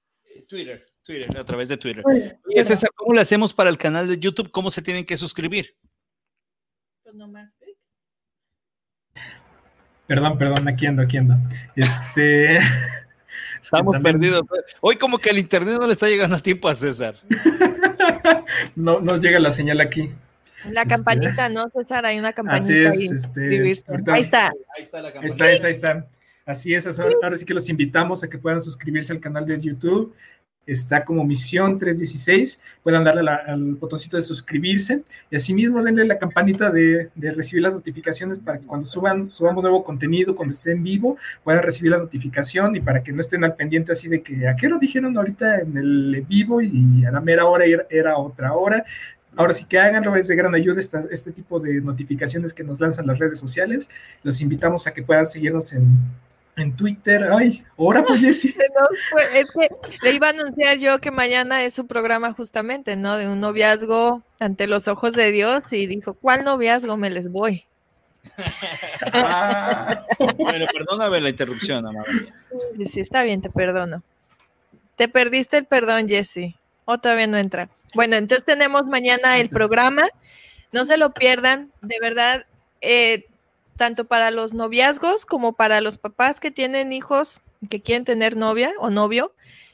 Twitter, Twitter, a través de Twitter. Bueno, y es esa, ¿cómo le hacemos para el canal de YouTube? ¿Cómo se tienen que suscribir? Pues nomás. Perdón, perdón, aquí ando, aquí ando. Este. Estamos también... perdidos. Hoy como que el internet no le está llegando a tiempo a César. no, no llega la señal aquí. La este... campanita, ¿no, César? Hay una campanita Así es, ahí. Este, ahorita, ahí está. Ahí está la campanita. Ahí está, ahí está. Así es, ahora sí que los invitamos a que puedan suscribirse al canal de YouTube. Está como Misión 316. Puedan darle al botoncito de suscribirse. Y asimismo, denle la campanita de, recibir las notificaciones para que cuando suban, subamos nuevo contenido, cuando esté en vivo, puedan recibir la notificación y para que no estén al pendiente así de que a qué lo dijeron ahorita en el vivo y a la mera hora era, otra hora. Ahora sí que háganlo, es de gran ayuda este tipo de notificaciones que nos lanzan las redes sociales. Los invitamos a que puedan seguirnos en, en Twitter. Ay, ahora fue Jessy. No, pues, es que le iba a anunciar yo que mañana es su programa justamente, ¿no? De un noviazgo ante los ojos de Dios y dijo, ¿cuál noviazgo me les voy? ah, bueno, perdóname la interrupción, amada. Sí, sí, está bien, te perdono. Te perdiste el perdón, Jessy. O todavía no entra. Bueno, entonces tenemos mañana el programa. No se lo pierdan, de verdad, eh, tanto para los noviazgos como para los papás que tienen hijos que quieren tener novia o novio.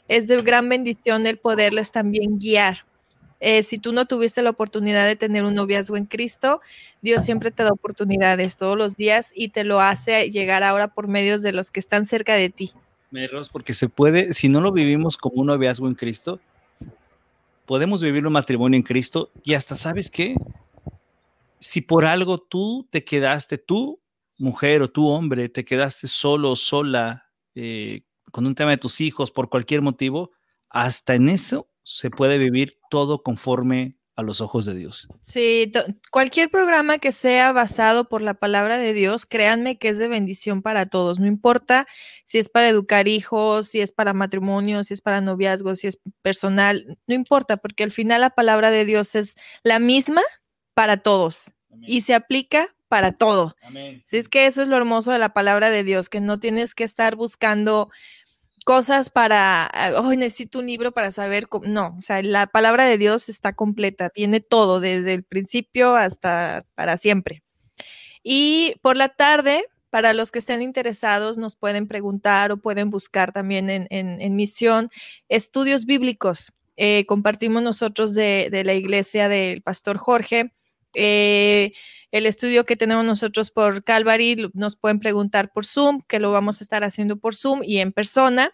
Es de gran bendición el poderles también guiar. Eh, si tú no tuviste la oportunidad de tener un noviazgo en Cristo, Dios siempre te da oportunidades todos los días y te lo hace llegar ahora por medios de los que están cerca de ti. Merros, porque se puede, si no lo vivimos como un noviazgo en Cristo, podemos vivir un matrimonio en Cristo y hasta sabes qué, si por algo tú te quedaste, tú mujer o tú hombre te quedaste solo o sola eh, con un tema de tus hijos por cualquier motivo, hasta en eso se puede vivir todo conforme a los ojos de Dios. Sí, cualquier programa que sea basado por la palabra de Dios, créanme que es de bendición para todos. No importa si es para educar hijos, si es para matrimonio, si es para noviazgo, si es personal, no importa, porque al final la palabra de Dios es la misma para todos y se aplica para todo. Amén. Si es que eso es lo hermoso de la palabra de Dios, que no tienes que estar buscando cosas para, hoy necesito un libro para saber cómo. No, o sea, la palabra de Dios está completa, tiene todo, desde el principio hasta para siempre. Y por la tarde, para los que estén interesados, nos pueden preguntar o pueden buscar también en, en- en misión estudios bíblicos. Eh, compartimos nosotros de, de la iglesia del pastor Jorge. Eh, el estudio que tenemos nosotros por Calvary nos pueden preguntar por Zoom, que lo vamos a estar haciendo por Zoom y en persona.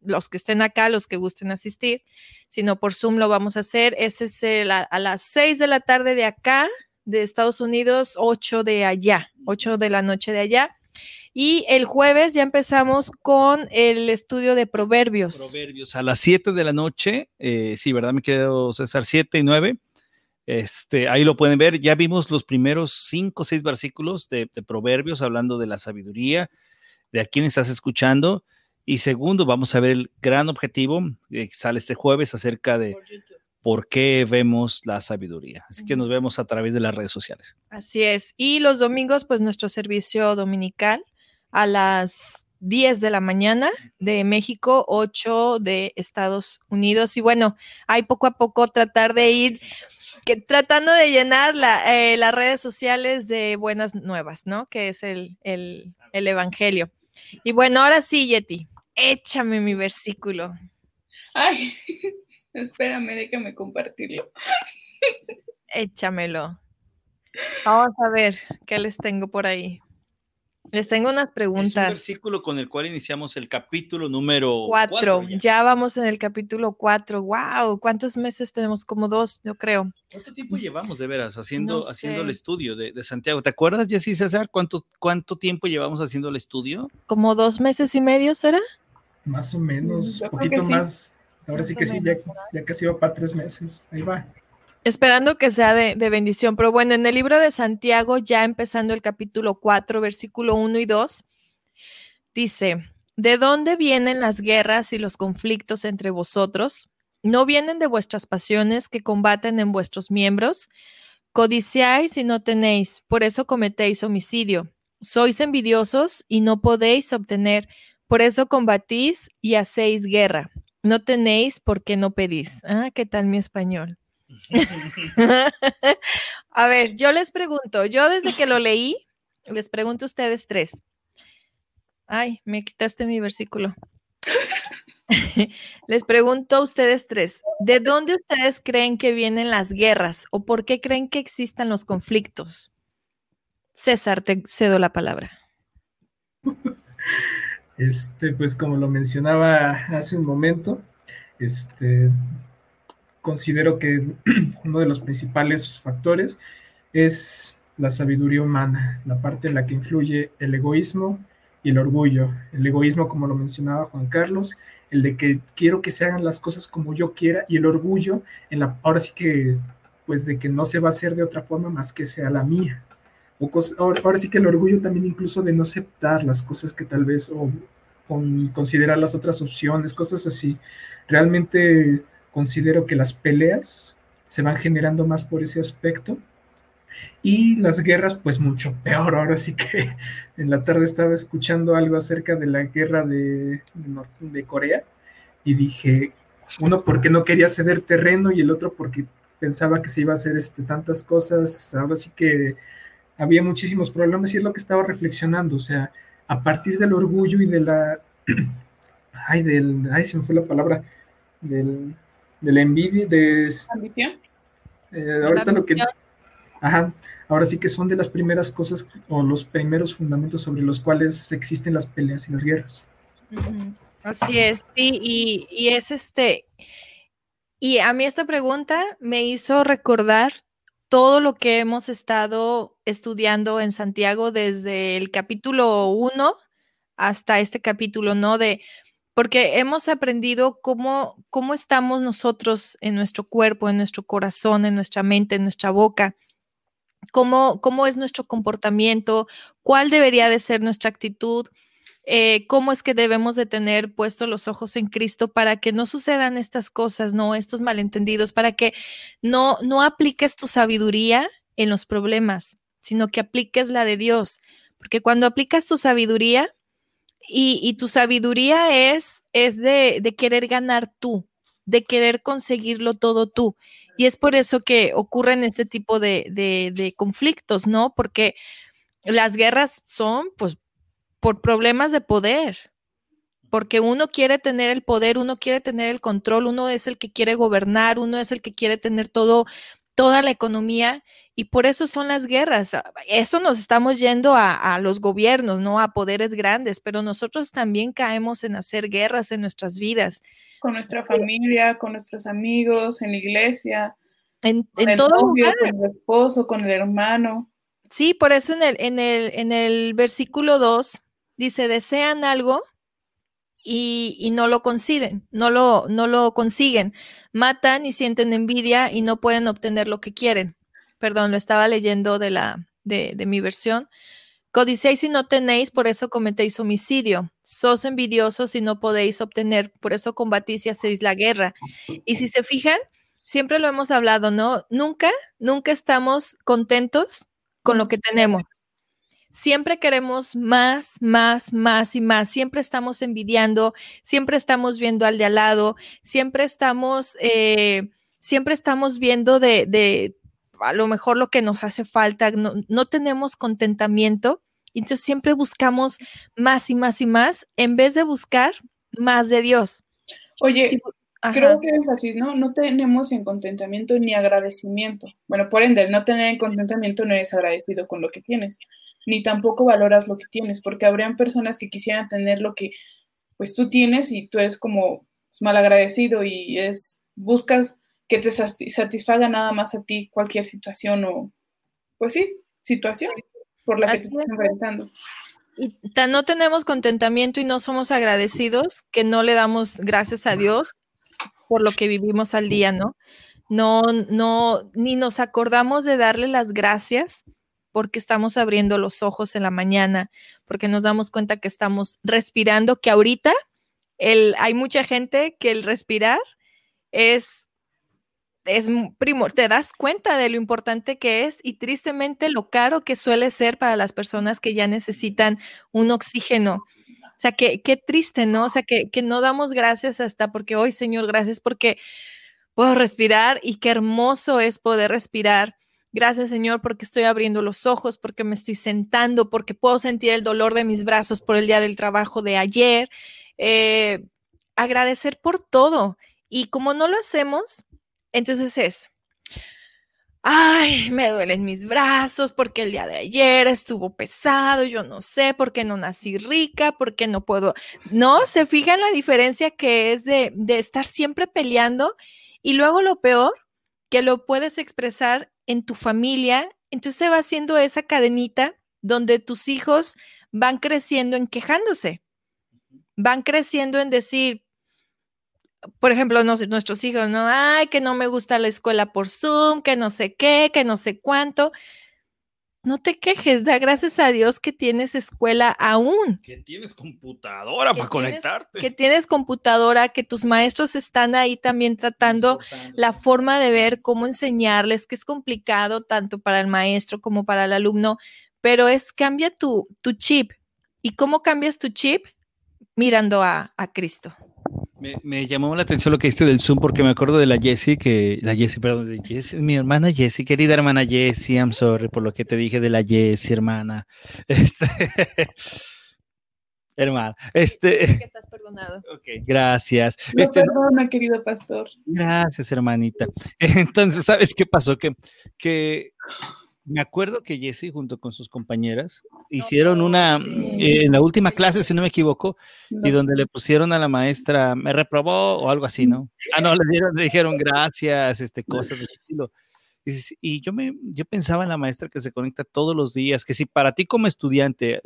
Los que estén acá, los que gusten asistir, si no por Zoom lo vamos a hacer. Ese es el- a, a las 6 de la tarde de acá, de Estados Unidos, 8 de allá, 8 de la noche de allá. Y el jueves ya empezamos con el estudio de proverbios. Proverbios a las 7 de la noche, eh, sí, ¿verdad? Me quedo César 7 y 9. Este, ahí lo pueden ver. Ya vimos los primeros 5 o 6 versículos de, de Proverbios hablando de la sabiduría, de a quién estás escuchando. Y segundo, vamos a ver el gran objetivo que sale este jueves acerca de por qué vemos la sabiduría. Así que nos vemos a través de las redes sociales. Así es. Y los domingos, pues nuestro servicio dominical a las 10 de la mañana de México, 8 de Estados Unidos. Y bueno, hay poco a poco tratar de ir que, tratando de llenar la, eh, las redes sociales de buenas nuevas, ¿no? Que es el, el, el Evangelio. Y bueno, ahora sí, Yeti, échame mi versículo. Ay, espérame, déjame compartirlo. Échamelo. Vamos a ver qué les tengo por ahí. Les tengo unas Es un preguntas. versículo con el cual iniciamos el capítulo número Cuatro. cuatro ya. Ya vamos en el capítulo cuatro. Wow, ¿cuántos meses tenemos? Como dos, yo creo. ¿Cuánto tiempo llevamos de veras haciendo, No haciendo el estudio de, de Santiago? ¿Te acuerdas, Jessy César, cuánto, cuánto tiempo llevamos haciendo el estudio? Como dos meses y medio, ¿será? Más o menos, Yo creo poquito sí. más. Ahora Más sí que sí, ya, ya casi va para tres meses. Ahí va. Esperando que sea de, de bendición. Pero bueno, en el libro de Santiago, ya empezando el capítulo 4, versículo 1 y 2, dice, ¿de dónde vienen las guerras y los conflictos entre vosotros? ¿No vienen de vuestras pasiones que combaten en vuestros miembros? Codiciáis y no tenéis, por eso cometéis homicidio. Sois envidiosos y no podéis obtener, por eso combatís y hacéis guerra. No tenéis porque no pedís. Ah, ¿qué tal mi español? a ver, yo les pregunto, yo desde que lo leí, les pregunto a ustedes tres. Ay, me quitaste mi versículo. les pregunto a ustedes tres, ¿de dónde ustedes creen que vienen las guerras o por qué creen que existan los conflictos? César, te cedo la palabra. Este, pues como lo mencionaba hace un momento, este, considero que uno de los principales factores es la sabiduría humana, la parte en la que influye el egoísmo y el orgullo. El egoísmo, como lo mencionaba Juan Carlos, el de que quiero que se hagan las cosas como yo quiera, y el orgullo, en la, ahora sí que, pues de que no se va a hacer de otra forma más que sea la mía. O cos- ahora, ahora sí que el orgullo también incluso de no aceptar las cosas que tal vez, o con, considerar las otras opciones, cosas así. Realmente considero que las peleas se van generando más por ese aspecto. Y las guerras, pues mucho peor. Ahora sí que en la tarde estaba escuchando algo acerca de la guerra de, de, Corea y dije, uno porque no quería ceder terreno y el otro porque pensaba que se iba a hacer este, tantas cosas. Ahora sí que había muchísimos problemas y es lo que estaba reflexionando. O sea, a partir del orgullo y de la... Ay, del... Ay, se me fue la palabra. Del, de la envidia, de... ¿Ambición? eh, ahorita lo que... Ajá, ahora sí que son de las primeras cosas o los primeros fundamentos sobre los cuales existen las peleas y las guerras. Así es, sí, y, y es este, y a mí esta pregunta me hizo recordar todo lo que hemos estado estudiando en Santiago desde el capítulo 1 hasta este capítulo, ¿no? De porque hemos aprendido cómo, cómo estamos nosotros en nuestro cuerpo, en nuestro corazón, en nuestra mente, en nuestra boca, cómo, cómo es nuestro comportamiento, cuál debería de ser nuestra actitud, eh, cómo es que debemos de tener puestos los ojos en Cristo para que no sucedan estas cosas, no estos malentendidos, para que no, no apliques tu sabiduría en los problemas, sino que apliques la de Dios. Porque cuando aplicas tu sabiduría, y, tu sabiduría es, es de, querer ganar tú, de querer conseguirlo todo tú. Y es por eso que ocurren este tipo de, de, conflictos, ¿no? Porque las guerras son, pues, por problemas de poder, porque uno quiere tener el poder, uno quiere tener el control, uno es el que quiere gobernar, uno es el que quiere tener todo, toda la economía y por eso son las guerras. Ah, eso nos estamos yendo a, los gobiernos, no a poderes grandes, pero nosotros también caemos en hacer guerras en nuestras vidas. Con nuestra familia, con nuestros amigos, en la iglesia. En, todo Con el esposo, con el hermano. Sí, por eso en el, en el, en el versículo 2 dice, desean algo y, no lo consiguen, no lo, no lo consiguen. Matan y sienten envidia y no pueden obtener lo que quieren perdón, lo estaba leyendo de, la, de, mi versión. Codicéis y no tenéis, por eso cometéis homicidio. Sos envidiosos y no podéis obtener, por eso combatís y hacéis la guerra. Y si se fijan, siempre lo hemos hablado, ¿no? Nunca, nunca estamos contentos con lo que tenemos. Siempre queremos más, más, más y más. Siempre estamos envidiando, siempre estamos viendo al de al lado, siempre estamos, eh, siempre estamos viendo de, de a lo mejor lo que nos hace falta, no, tenemos contentamiento, entonces siempre buscamos más y más y más en vez de buscar más de Dios. Oye, creo que énfasis, ¿no? No tenemos en contentamiento ni agradecimiento. Bueno, por ende, el no tener en contentamiento no eres agradecido con lo que tienes, ni tampoco valoras lo que tienes, porque habrían personas que quisieran tener lo que pues tú tienes y tú eres como mal agradecido y es buscas que te satisfaga nada más a ti cualquier situación o, pues sí, situación por la que te estás enfrentando. Y no tenemos contentamiento y no somos agradecidos que no le damos gracias a Dios por lo que vivimos al día, ¿no? No, no, ni nos acordamos de darle las gracias porque estamos abriendo los ojos en la mañana, porque nos damos cuenta que estamos respirando, que ahorita el, hay mucha gente que el respirar es es primor, te das cuenta de lo importante que es y tristemente lo caro que suele ser para las personas que ya necesitan un oxígeno. O sea, que, qué triste, ¿no? O sea, que, que no damos gracias hasta porque hoy, Señor, gracias porque puedo respirar y qué hermoso es poder respirar. Gracias, Señor, porque estoy abriendo los ojos, porque me estoy sentando, porque puedo sentir el dolor de mis brazos por el día del trabajo de ayer. Eh, agradecer por todo. Y como no lo hacemos, entonces es, ay, me duelen mis brazos porque el día de ayer estuvo pesado, yo no sé por qué no nací rica, por qué no puedo. No, se fijan la diferencia que es de, de estar siempre peleando y luego lo peor, que lo puedes expresar en tu familia, entonces se va haciendo esa cadenita donde tus hijos van creciendo en quejándose, van creciendo en decir, por ejemplo, nuestros hijos, ¿no? Ay, que no me gusta la escuela por Zoom, que no sé qué, que no sé cuánto. No te quejes, da gracias a Dios que tienes escuela aún. Que tienes computadora para conectarte. Que tienes computadora, que tus maestros están ahí también tratando la forma de ver cómo enseñarles, que es complicado tanto para el maestro como para el alumno, pero es cambia tu, tu chip. ¿Y cómo cambias tu chip? Mirando a, a Cristo. Me, llamó la atención lo que dijiste del Zoom porque me acuerdo de la Jessie, que la Jessie, perdón, de Jessie, mi hermana Jessie, querida hermana Jessie, I'm sorry por lo que te dije de la Jessie, hermana. Este, hermana, este. Que estás perdonado. Ok, gracias. No este, perdona, querido pastor. Gracias, hermanita. Entonces, ¿sabes qué pasó? Que, que me acuerdo que Jessie, junto con sus compañeras, hicieron una, eh, en la última clase, si no me equivoco, y donde le pusieron a la maestra, me reprobó o algo así, ¿no? Ah, no, le, dieron, le dijeron gracias, este, cosas del estilo. Y, yo, me, yo pensaba en la maestra que se conecta todos los días, que si para ti como estudiante,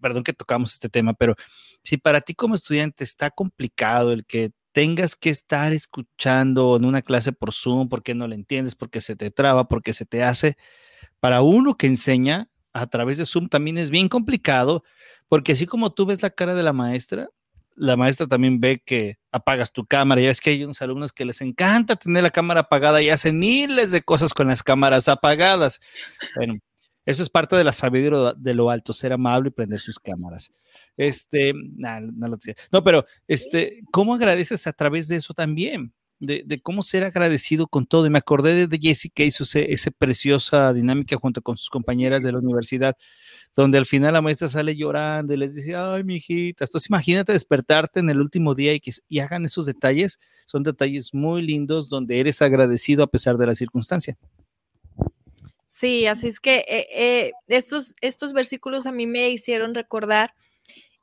perdón que tocamos este tema, pero si para ti como estudiante está complicado el que tengas que estar escuchando en una clase por Zoom porque no le entiendes, porque se te traba, porque se te hace, para uno que enseña a través de Zoom también es bien complicado, porque así como tú ves la cara de la maestra, la maestra también ve que apagas tu cámara. Ya ves que hay unos alumnos que les encanta tener la cámara apagada y hacen miles de cosas con las cámaras apagadas. Bueno, eso es parte de la sabiduría de lo alto, ser amable y prender sus cámaras. Este, no, no, pero este, ¿cómo agradeces a través de eso también? De, cómo ser agradecido con todo. Y me acordé de, Jessie que hizo esa preciosa dinámica junto con sus compañeras de la universidad, donde al final la maestra sale llorando y les dice, ay, mi hijita, entonces imagínate despertarte en el último día y que y hagan esos detalles. Son detalles muy lindos donde eres agradecido a pesar de la circunstancia. Sí, así es que eh, eh, estos, estos versículos a mí me hicieron recordar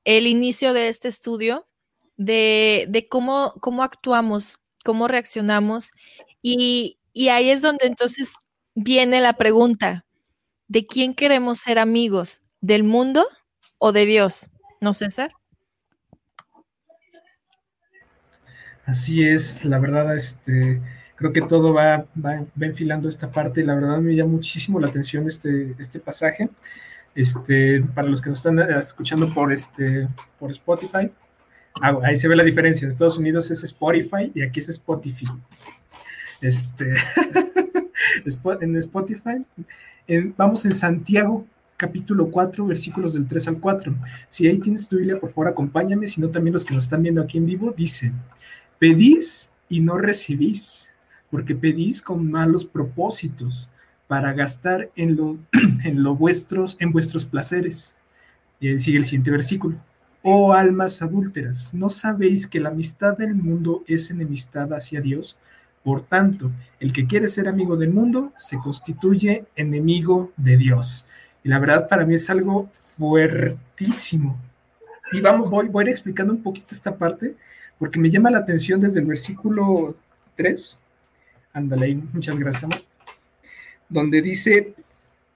el inicio de este estudio, de, de cómo, cómo actuamos, cómo reaccionamos. Y, y ahí es donde entonces viene la pregunta, ¿de quién queremos ser amigos? ¿Del mundo o de Dios? ¿No, César? Así es, la verdad, este, creo que todo va, va, enfilando esta parte y la verdad me llama muchísimo la atención este, este pasaje. Este, para los que nos están escuchando por, este, por Spotify, ah, ahí se ve la diferencia. En Estados Unidos es Spotify y aquí es Spotify. Este, en Spotify, vamos en Santiago capítulo 4, versículos del 3 al 4. Si ahí tienes tu Biblia, por favor, acompáñame, sino también los que nos están viendo aquí en vivo, dice, pedís y no recibís porque pedís con malos propósitos para gastar en lo, en lo vuestros, en vuestros placeres. Y sigue el siguiente versículo. Oh almas adúlteras, ¿no sabéis que la amistad del mundo es enemistad hacia Dios? Por tanto, el que quiere ser amigo del mundo se constituye enemigo de Dios. Y la verdad para mí es algo fuertísimo. Y vamos, voy, voy a ir explicando un poquito esta parte, porque me llama la atención desde el versículo 3 Ándale, muchas gracias, amor. Donde dice,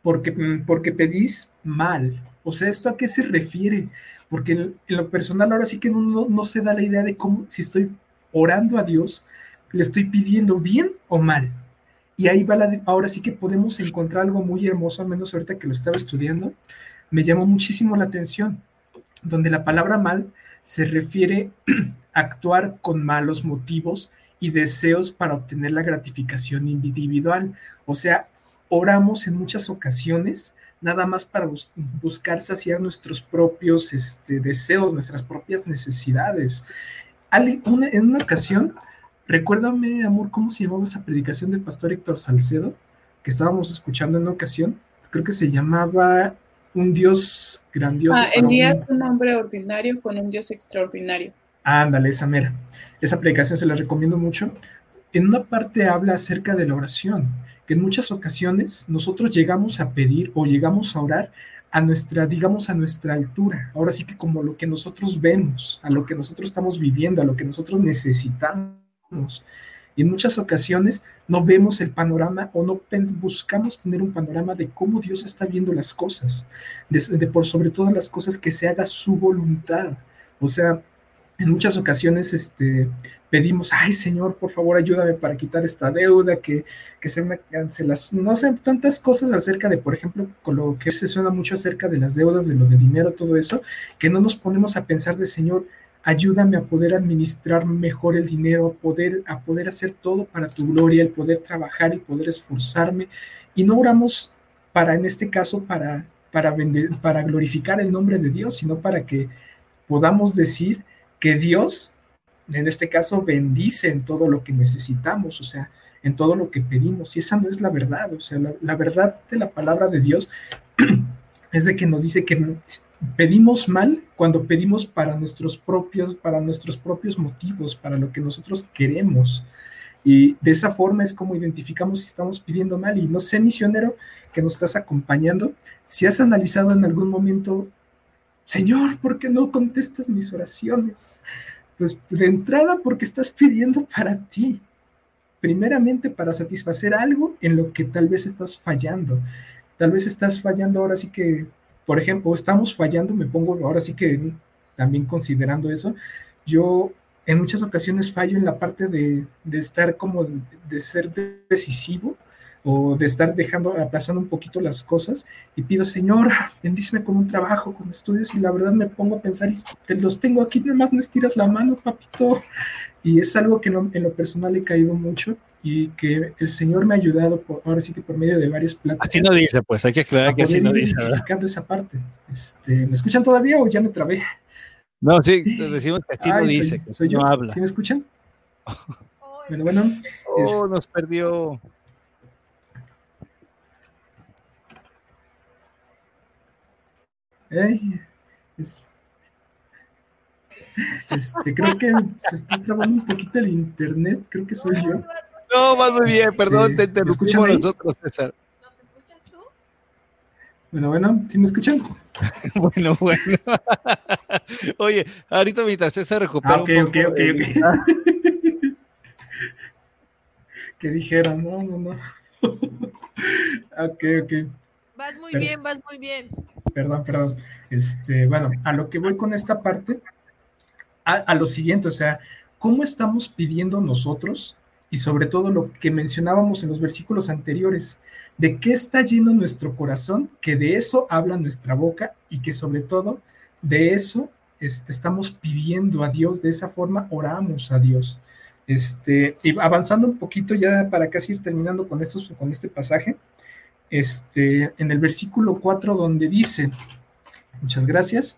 porque, porque pedís mal. O sea, ¿esto a qué se refiere? Porque en, lo personal ahora sí que no, no, se da la idea de cómo, si estoy orando a Dios, le estoy pidiendo bien o mal. Y ahí va la, ahora sí que podemos encontrar algo muy hermoso, al menos ahorita que lo estaba estudiando, me llamó muchísimo la atención, donde la palabra mal se refiere a actuar con malos motivos y deseos para obtener la gratificación individual. O sea, oramos en muchas ocasiones nada más para buscar saciar nuestros propios este, deseos, nuestras propias necesidades. en una ocasión, recuérdame, amor, ¿cómo se llamaba esa predicación del pastor Héctor Salcedo que estábamos escuchando en una ocasión? Creo que se llamaba Un Dios grandioso. Ah, el día es un hombre ordinario con un Dios extraordinario. Ándale, esa mera. Esa aplicación se la recomiendo mucho. En una parte habla acerca de la oración, que en muchas ocasiones nosotros llegamos a pedir o llegamos a orar a nuestra, digamos, a nuestra altura. Ahora sí que como lo que nosotros vemos, a lo que nosotros estamos viviendo, a lo que nosotros necesitamos. Y en muchas ocasiones no vemos el panorama o no buscamos tener un panorama de cómo Dios está viendo las cosas, de por sobre todas las cosas que se haga su voluntad. O sea, en muchas ocasiones este, pedimos, ay Señor, por favor ayúdame para quitar esta deuda, que, que se me cancelas, no sé, tantas cosas acerca de, por ejemplo, con lo que se suena mucho acerca de las deudas, de lo de dinero, todo eso, que no nos ponemos a pensar de Señor, ayúdame a poder administrar mejor el dinero, a poder, a poder hacer todo para tu gloria, el poder trabajar, el poder esforzarme, y no oramos para, en este caso, para, para, vender, para glorificar el nombre de Dios, sino para que podamos decir, que Dios, en este caso, bendice en todo lo que necesitamos, o sea, en todo lo que pedimos. Y esa no es la verdad, o sea, la, verdad de la palabra de Dios es de que nos dice que pedimos mal cuando pedimos para nuestros propios, para nuestros propios motivos, para lo que nosotros queremos. Y de esa forma es como identificamos si estamos pidiendo mal. Y no sé, misionero, que nos estás acompañando, si has analizado en algún momento Señor, ¿por qué no contestas mis oraciones? Pues de entrada porque estás pidiendo para ti. primeramente para satisfacer algo en lo que tal vez estás fallando. Tal vez estás fallando ahora sí que, por ejemplo, estamos fallando, me pongo ahora sí que también considerando eso, yo en muchas ocasiones fallo en la parte de, de estar como, de ser decisivo o de estar dejando, aplazando un poquito las cosas y pido, Señor, bendíceme con un trabajo, con estudios y la verdad me pongo a pensar y te los tengo aquí, nada más me estiras la mano, papito. Y es algo que en lo personal he caído mucho y que el Señor me ha ayudado, por, ahora sí que por medio de varias pláticas. Así no dice, pues hay que aclarar que así no dice. esa parte. Este, ¿Me escuchan todavía o ya me trabé? No, sí, decimos que así no dice, soy, yo. no habla. ¿Sí me escuchan? bueno, bueno. Oh, nos perdió. Este, creo que se está trabando un poquito el internet, creo que soy yo. No, va muy bien, perdón, este, te interrumpimos nosotros, César. ¿Nos escuchas tú? Bueno, bueno, ¿sí me escuchan? bueno, bueno. Oye, ahorita mientras César recupera ah, okay, un poco ok, ok, ok. que dijeron, no, no, no. ok, ok. Vas muy bien, vas muy bien perdón, perdón. Este, bueno, a lo que voy con esta parte, a, lo siguiente, o sea, ¿cómo estamos pidiendo nosotros? Y sobre todo lo que mencionábamos en los versículos anteriores, de qué está lleno nuestro corazón, que de eso habla nuestra boca y que sobre todo de eso este, estamos pidiendo a Dios, de esa forma oramos a Dios. Este, y avanzando un poquito ya para casi ir terminando con, estos, con este pasaje, este, en el versículo 4 donde dice, muchas gracias,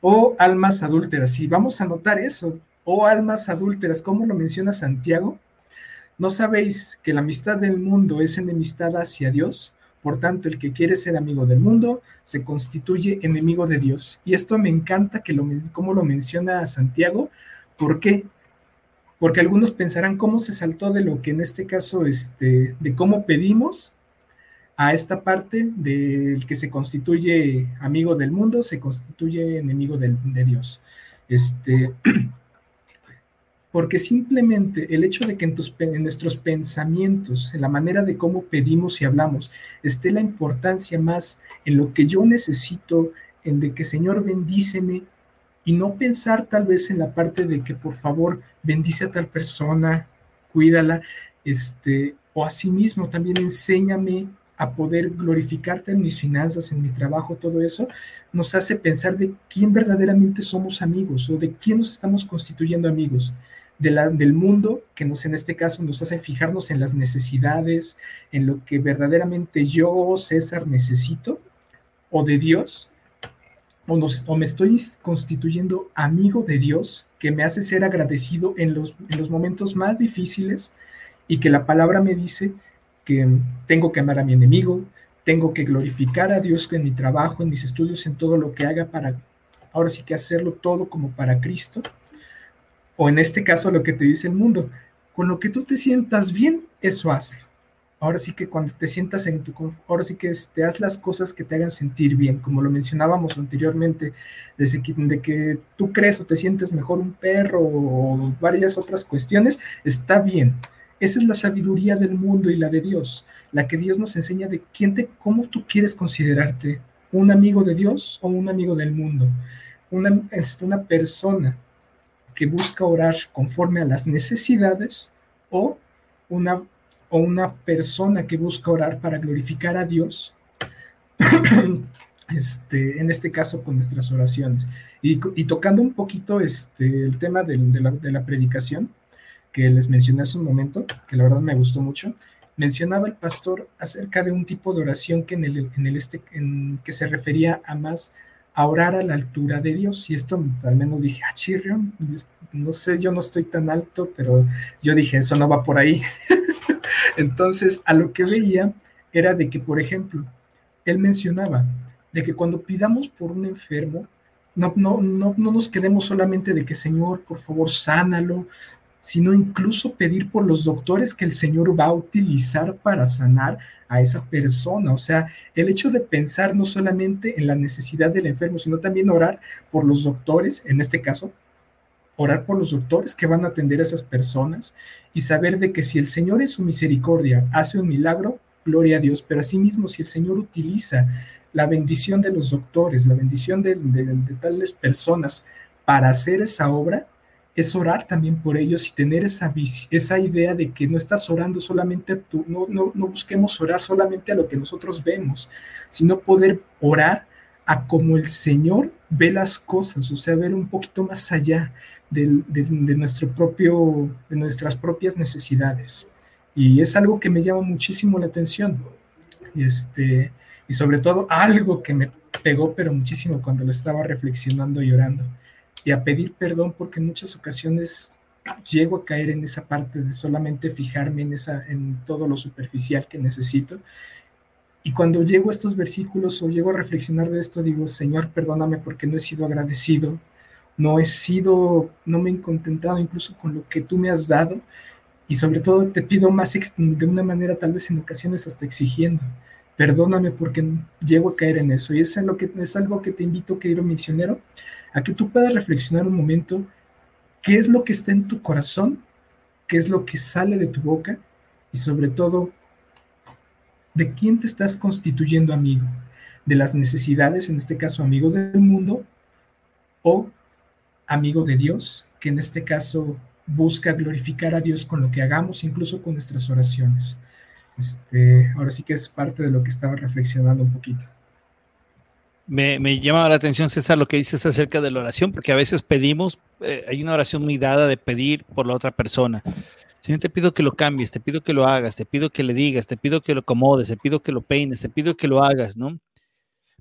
oh almas adúlteras, y vamos a notar eso, oh almas adúlteras, como lo menciona Santiago, ¿no sabéis que la amistad del mundo es enemistad hacia Dios? Por tanto, el que quiere ser amigo del mundo se constituye enemigo de Dios. Y esto me encanta que lo, como lo menciona Santiago. ¿Por qué? Porque algunos pensarán cómo se saltó de lo que en este caso, este, de cómo pedimos a esta parte del que se constituye amigo del mundo, se constituye enemigo de, Dios. Este, porque simplemente el hecho de que en, nuestros pensamientos, en la manera de cómo pedimos y hablamos, esté la importancia más en lo que yo necesito, en de que Señor bendíceme, y no pensar tal vez en la parte de que por favor bendice a tal persona, cuídala, este, o asimismo también enséñame a poder glorificarte en mis finanzas, en mi trabajo, todo eso, nos hace pensar de quién verdaderamente somos amigos o de quién nos estamos constituyendo amigos. De del mundo, que nos en este caso nos hace fijarnos en las necesidades, en lo que verdaderamente yo, César, necesito, o de Dios, o, nos, o me estoy constituyendo amigo de Dios, que me hace ser agradecido en los, en los momentos más difíciles y que la palabra me dice que tengo que amar a mi enemigo, tengo que glorificar a Dios en mi trabajo, en mis estudios, en todo lo que haga para, ahora sí que hacerlo todo como para Cristo. O en este caso lo que te dice el mundo, con lo que tú te sientas bien, eso hazlo. Ahora sí que cuando te sientas en tu, ahora sí que te haz las cosas que te hagan sentir bien, como lo mencionábamos anteriormente, desde que, de que tú crees o te sientes mejor un perro o varias otras cuestiones, está bien esa es la sabiduría del mundo y la de Dios, la que Dios nos enseña de quién te, cómo tú quieres considerarte, un amigo de Dios o un amigo del mundo, una, una persona que busca orar conforme a las necesidades o una, o una persona que busca orar para glorificar a Dios, este, en este caso con nuestras oraciones. Y, tocando un poquito este, el tema de la predicación, que les mencioné hace un momento, que la verdad me gustó mucho, mencionaba el pastor acerca de un tipo de oración que en el, este, en, que se refería a más a orar a la altura de Dios. Y esto al menos dije, ah, Chirrion, no sé, yo no estoy tan alto, pero yo dije, eso no va por ahí. Entonces, a lo que veía era de que, por ejemplo, él mencionaba de que cuando pidamos por un enfermo, no, no, no, no nos quedemos solamente de que, Señor, por favor, sánalo, sino incluso pedir por los doctores que el Señor va a utilizar para sanar a esa persona. O sea, el hecho de pensar no solamente en la necesidad del enfermo, sino también orar por los doctores, en este caso, orar por los doctores que van a atender a esas personas y saber de que si el Señor en su misericordia hace un milagro, gloria a Dios, pero asimismo si el Señor utiliza la bendición de los doctores, la bendición de, tales personas para hacer esa obra, es orar también por ellos y tener esa, esa idea de que no estás orando solamente a tu, no, no, no busquemos orar solamente a lo que nosotros vemos, sino poder orar a como el Señor ve las cosas, o sea, ver un poquito más allá de, nuestro propio, de nuestras propias necesidades. Y es algo que me llama muchísimo la atención. Este, y sobre todo algo que me pegó, pero muchísimo cuando lo estaba reflexionando y orando. Y a pedir perdón porque en muchas ocasiones llego a caer en esa parte de solamente fijarme en, esa, en todo lo superficial que necesito y cuando llego a estos versículos o llego a reflexionar de esto, digo, Señor, perdóname porque no he sido agradecido, no he sido, no me he contentado incluso con lo que tú me has dado y sobre todo te pido más de una manera tal vez en ocasiones hasta exigiendo. Perdóname porque llego a caer en eso y es, lo que, es algo que te invito, querido misionero, a que tú puedas reflexionar un momento qué es lo que está en tu corazón, qué es lo que sale de tu boca y sobre todo ¿De quién te estás constituyendo amigo? ¿De las necesidades, en este caso amigo del mundo, o amigo de Dios, que en este caso busca glorificar a Dios con lo que hagamos, incluso con nuestras oraciones? Este, ahora sí que es parte de lo que estaba reflexionando un poquito. Me, me llama la atención, César, lo que dices acerca de la oración, porque a veces pedimos, eh, hay una oración muy dada de pedir por la otra persona. Señor, te pido que lo cambies, te pido que lo hagas, te pido que le digas, te pido que lo acomodes, te pido que lo peines, te pido que lo hagas, ¿no?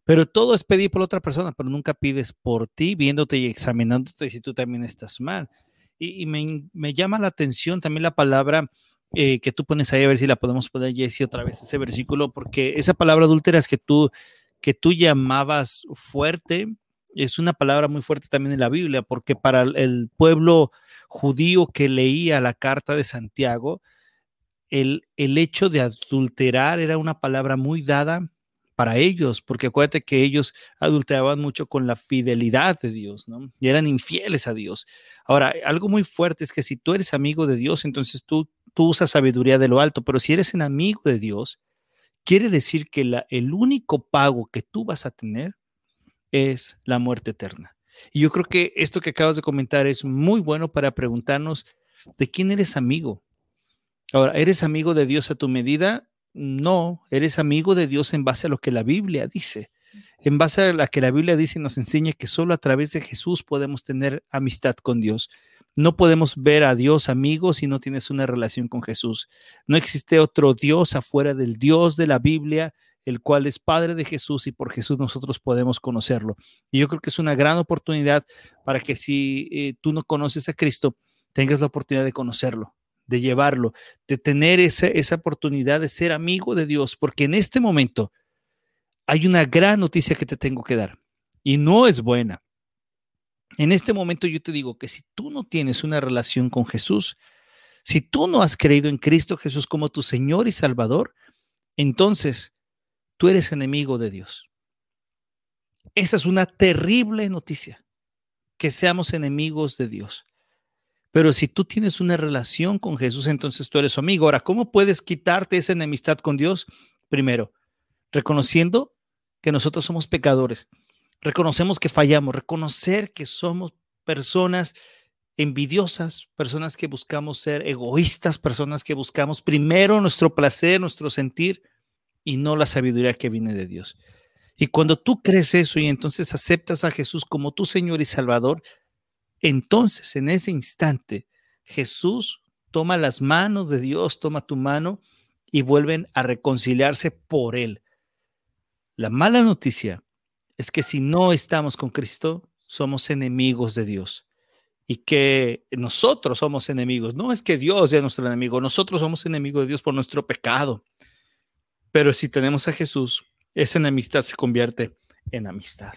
Pero todo es pedir por otra persona, pero nunca pides por ti, viéndote y examinándote si tú también estás mal. Y, me, llama la atención también la palabra eh, que tú pones ahí, a ver si la podemos poner, Jesse, otra vez, ese versículo, porque esa palabra adúltera es que tú, que tú llamabas fuerte, es una palabra muy fuerte también en la Biblia, porque para el pueblo judío que leía la carta de Santiago, el, el hecho de adulterar era una palabra muy dada para ellos, porque acuérdate que ellos adulteraban mucho con la fidelidad de Dios, ¿no? Y eran infieles a Dios. Ahora, algo muy fuerte es que si tú eres amigo de Dios, entonces tú, tú usas sabiduría de lo alto, pero si eres un amigo de Dios, quiere decir que el único pago que tú vas a tener es la muerte eterna. Y yo creo que esto que acabas de comentar es muy bueno para preguntarnos de quién eres amigo. Ahora, ¿eres amigo de Dios a tu medida? No, eres amigo de Dios en base a lo que la Biblia dice. En base a lo que la Biblia dice y nos enseña que solo a través de Jesús podemos tener amistad con Dios. No podemos ver a Dios amigo si no tienes una relación con Jesús. No existe otro Dios afuera del Dios de la Biblia el cual es Padre de Jesús y por Jesús nosotros podemos conocerlo. Y yo creo que es una gran oportunidad para que si eh, tú no conoces a Cristo, tengas la oportunidad de conocerlo, de llevarlo, de tener esa, esa oportunidad de ser amigo de Dios, porque en este momento hay una gran noticia que te tengo que dar y no es buena. En este momento yo te digo que si tú no tienes una relación con Jesús, si tú no has creído en Cristo Jesús como tu Señor y Salvador, entonces tú eres enemigo de Dios. Esa es una terrible noticia, que seamos enemigos de Dios. Pero si tú tienes una relación con Jesús, entonces tú eres su amigo. Ahora, ¿cómo puedes quitarte esa enemistad con Dios? Primero, reconociendo que nosotros somos pecadores. Reconocemos que fallamos, reconocer que somos personas envidiosas, personas que buscamos ser egoístas, personas que buscamos primero nuestro placer, nuestro sentir y no la sabiduría que viene de Dios. Y cuando tú crees eso y entonces aceptas a Jesús como tu Señor y Salvador, entonces en ese instante Jesús toma las manos de Dios, toma tu mano y vuelven a reconciliarse por Él. La mala noticia es que si no estamos con Cristo, somos enemigos de Dios. Y que nosotros somos enemigos. No es que Dios sea nuestro enemigo, nosotros somos enemigos de Dios por nuestro pecado. Pero si tenemos a Jesús, esa enemistad se convierte en amistad.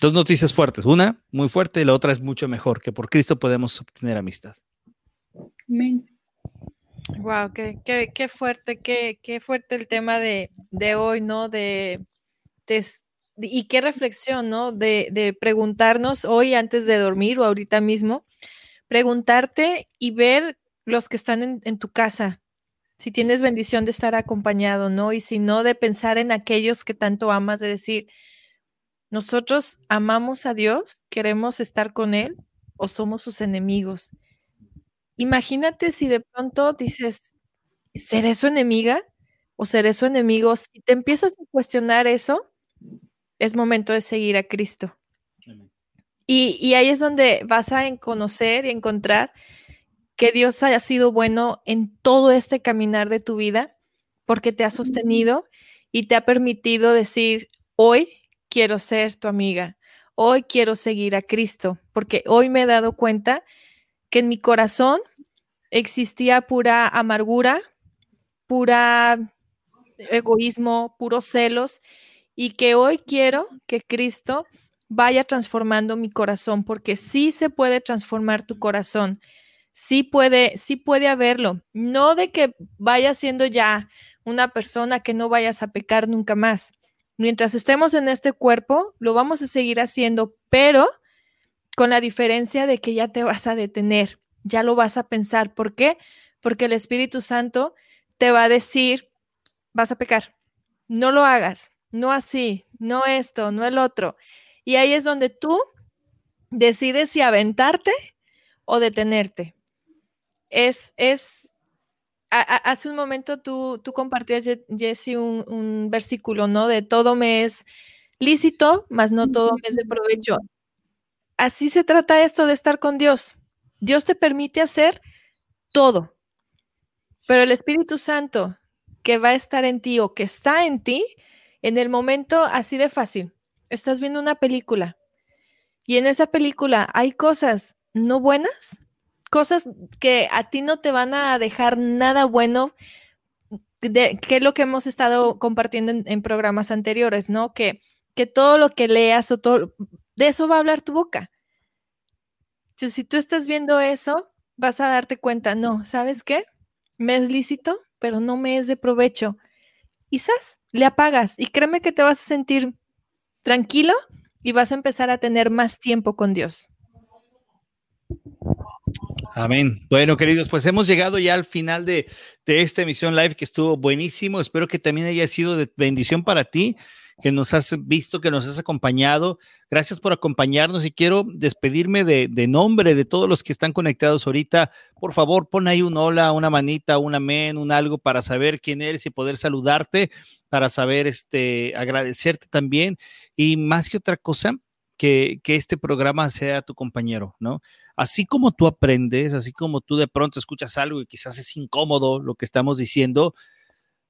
Dos noticias fuertes. Una muy fuerte y la otra es mucho mejor, que por Cristo podemos obtener amistad. Wow, qué, qué, qué fuerte, qué, qué, fuerte el tema de, de hoy, ¿no? De, de, y qué reflexión, ¿no? De, de preguntarnos hoy antes de dormir o ahorita mismo, preguntarte y ver los que están en, en tu casa, si tienes bendición de estar acompañado, ¿no? Y si no, de pensar en aquellos que tanto amas, de decir, nosotros amamos a Dios, queremos estar con Él o somos sus enemigos. Imagínate si de pronto dices, ¿seré su enemiga o seré su enemigo? Si te empiezas a cuestionar eso, es momento de seguir a Cristo. Y, y, ahí es donde vas a conocer y encontrar que Dios haya sido bueno en todo este caminar de tu vida, porque te ha sostenido y te ha permitido decir, hoy quiero ser tu amiga, hoy quiero seguir a Cristo, porque hoy me he dado cuenta que en mi corazón existía pura amargura, pura egoísmo, puros celos, y que hoy quiero que Cristo vaya transformando mi corazón, porque sí se puede transformar tu corazón, sí puede, sí puede haberlo, no de que vayas siendo ya una persona que no vayas a pecar nunca más. Mientras estemos en este cuerpo, lo vamos a seguir haciendo, pero con la diferencia de que ya te vas a detener, ya lo vas a pensar. ¿Por qué? Porque el Espíritu Santo te va a decir, vas a pecar, no lo hagas, no así, no esto, no el otro. Y ahí es donde tú decides si aventarte o detenerte. Es, es, hace un momento tú, tú compartías, Jesse, un, un, versículo, ¿no? De todo me es lícito, mas no todo me es de provecho. Así se trata esto de estar con Dios. Dios te permite hacer todo, pero el Espíritu Santo que va a estar en ti o que está en ti, en el momento así de fácil, estás viendo una película y en esa película hay cosas no buenas, cosas que a ti no te van a dejar nada bueno, de, que es lo que hemos estado compartiendo en, programas anteriores, ¿no? Que, que todo lo que leas o todo, de eso va a hablar tu boca. Entonces, si tú estás viendo eso, vas a darte cuenta, no, ¿sabes qué? Me es lícito, pero no me es de provecho. Y le apagas y créeme que te vas a sentir tranquilo y vas a empezar a tener más tiempo con Dios. Amén. Bueno, queridos, pues hemos llegado ya al final de, de, esta emisión live que estuvo buenísimo. Espero que también haya sido de bendición para ti, que nos has visto, que nos has acompañado. Gracias por acompañarnos y quiero despedirme de, de nombre de todos los que están conectados ahorita. Por favor, pon ahí un hola, una manita, un amén, un algo para saber quién eres y poder saludarte, para saber, este, agradecerte también. Y más que otra cosa, que, que, este programa sea tu compañero, ¿no? Así como tú aprendes, así como tú de pronto escuchas algo y quizás es incómodo lo que estamos diciendo,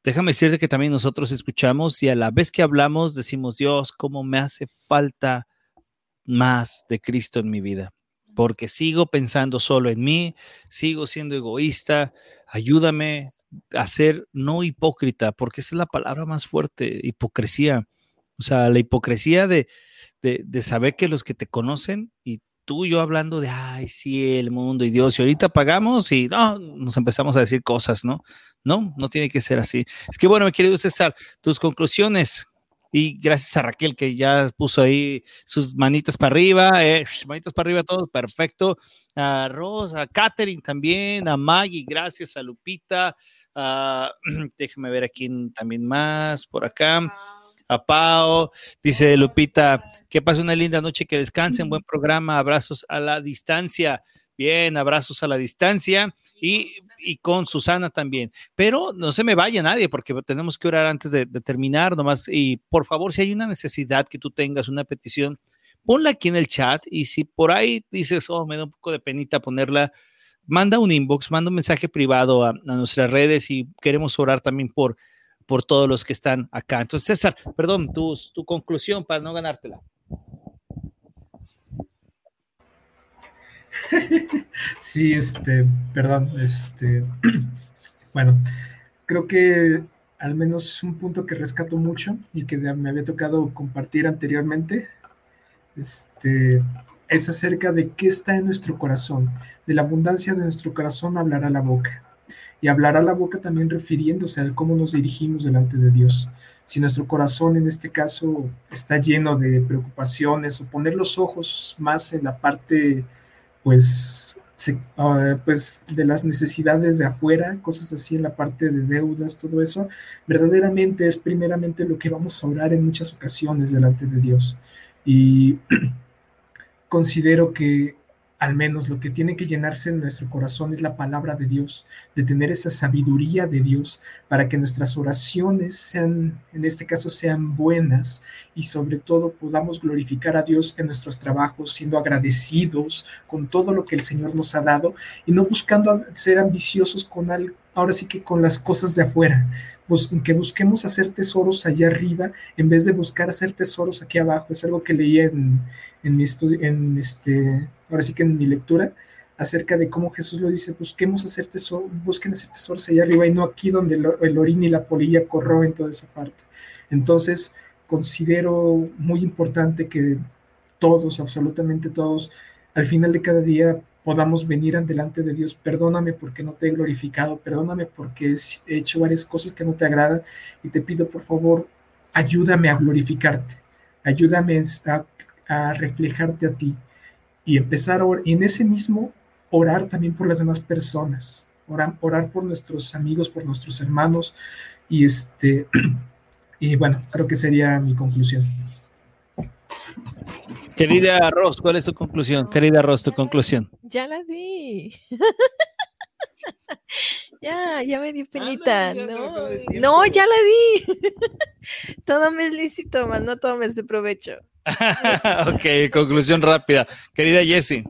déjame decirte que también nosotros escuchamos y a la vez que hablamos decimos, Dios, ¿cómo me hace falta más de Cristo en mi vida? Porque sigo pensando solo en mí, sigo siendo egoísta, ayúdame a ser no hipócrita, porque esa es la palabra más fuerte, hipocresía. O sea, la hipocresía de, de, de, saber que los que te conocen y tú yo hablando de, ay, sí, el mundo y Dios, y ahorita pagamos y no, nos empezamos a decir cosas, ¿no? No, no tiene que ser así. Es que bueno, mi querido César, tus conclusiones. Y gracias a Raquel que ya puso ahí sus manitas para arriba, eh, manitas para arriba todos, perfecto. A Rosa, a Katherine también, a Maggie, gracias, a Lupita. Uh, déjame ver aquí también más por acá a Pau. Dice Lupita, que pase una linda noche, que descansen, buen programa, abrazos a la distancia. Bien, abrazos a la distancia y, y, con Susana también. Pero no se me vaya nadie porque tenemos que orar antes de, de, terminar nomás. Y por favor, si hay una necesidad que tú tengas, una petición, ponla aquí en el chat y si por ahí dices, oh, me da un poco de penita ponerla, manda un inbox, manda un mensaje privado a, a nuestras redes y queremos orar también por por todos los que están acá. Entonces, César, perdón, tu, tu conclusión para no ganártela. Sí, este, perdón, este, bueno, creo que al menos un punto que rescato mucho y que me había tocado compartir anteriormente, este, es acerca de qué está en nuestro corazón. De la abundancia de nuestro corazón hablará la boca. Y hablará la boca también refiriéndose a cómo nos dirigimos delante de Dios. Si nuestro corazón en este caso está lleno de preocupaciones o poner los ojos más en la parte, pues, ah, pues de las necesidades de afuera, cosas así en la parte de deudas, todo eso, verdaderamente es primeramente lo que vamos a orar en muchas ocasiones delante de Dios. Y considero que al menos lo que tiene que llenarse en nuestro corazón es la palabra de Dios, de tener esa sabiduría de Dios para que nuestras oraciones sean, en este caso, sean buenas y sobre todo podamos glorificar a Dios en nuestros trabajos, siendo agradecidos con todo lo que el Señor nos ha dado y no buscando ser ambiciosos con algo, ahora sí que con las cosas de afuera, que busquemos hacer tesoros allá arriba en vez de buscar hacer tesoros aquí abajo. Es algo que leí en, mi estudio, en este, ahora sí que en mi lectura, acerca de cómo Jesús lo dice, busquemos hacer tesoros, busquen hacer tesoros allá arriba y no aquí donde el, el orín y la polilla corroen toda esa parte. Entonces, considero muy importante que todos, absolutamente todos, al final de cada día podamos venir delante de Dios, perdóname porque no te he glorificado, perdóname porque he hecho varias cosas que no te agradan y te pido por favor, ayúdame a glorificarte, ayúdame a, reflejarte a ti y empezar a orar, y en ese mismo orar también por las demás personas, orar, orar por nuestros amigos, por nuestros hermanos y este, y bueno, creo que sería mi conclusión. Querida Ross, ¿cuál es tu conclusión? Querida Ross, tu conclusión. Ya la di. ya, ya me di penita. no, no, ya la di. todo me es lícito, más no todo me es de provecho. ok, conclusión rápida. Querida Jessie.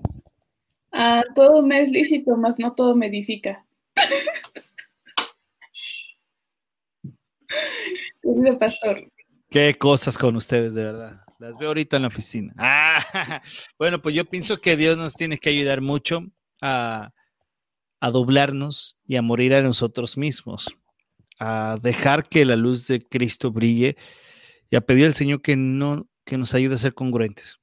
Ah, todo me es lícito, más no todo me edifica. Querido pastor. Qué cosas con ustedes, de verdad. Las veo ahorita en la oficina. Ah, bueno, pues yo pienso que Dios nos tiene que ayudar mucho a, a doblarnos y a morir a nosotros mismos, a dejar que la luz de Cristo brille y a pedir al Señor que, no, que nos ayude a ser congruentes.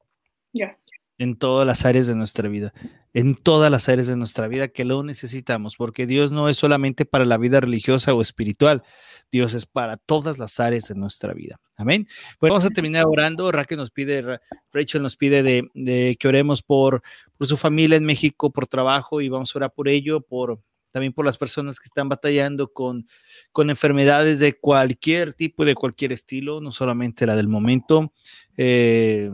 Ya en todas las áreas de nuestra vida, en todas las áreas de nuestra vida que lo necesitamos, porque Dios no es solamente para la vida religiosa o espiritual, Dios es para todas las áreas de nuestra vida. Amén. Pues vamos a terminar orando. Raquel nos pide, Rachel nos pide de, que oremos por, por su familia en México, por trabajo, y vamos a orar por ello, por también por las personas que están batallando con, con enfermedades de cualquier tipo, de cualquier estilo, no solamente la del momento. Eh,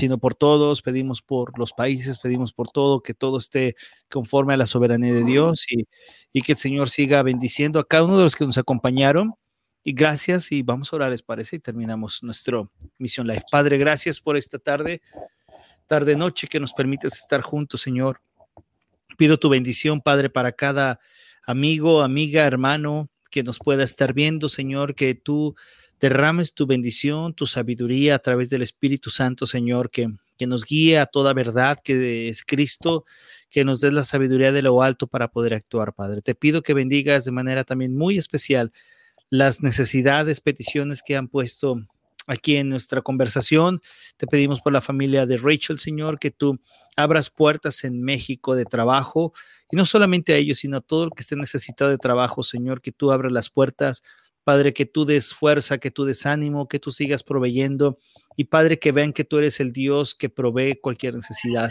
sino por todos, pedimos por los países, pedimos por todo, que todo esté conforme a la soberanía de Dios y, y, que el Señor siga bendiciendo a cada uno de los que nos acompañaron. Y gracias y vamos a orar, les parece, y terminamos nuestro Misión Life. Padre, gracias por esta tarde, tarde, noche que nos permites estar juntos, Señor. Pido tu bendición, Padre, para cada amigo, amiga, hermano que nos pueda estar viendo, Señor, que tú derrames tu bendición, tu sabiduría a través del Espíritu Santo, Señor, que, que nos guíe a toda verdad, que es Cristo, que nos des la sabiduría de lo alto para poder actuar, Padre. Te pido que bendigas de manera también muy especial las necesidades, peticiones que han puesto aquí en nuestra conversación. Te pedimos por la familia de Rachel, Señor, que tú abras puertas en México de trabajo y no solamente a ellos, sino a todo el que esté necesitado de trabajo, Señor, que tú abras las puertas Padre, que tú des fuerza, que tú des ánimo, que tú sigas proveyendo. Y Padre, que vean que tú eres el Dios que provee cualquier necesidad.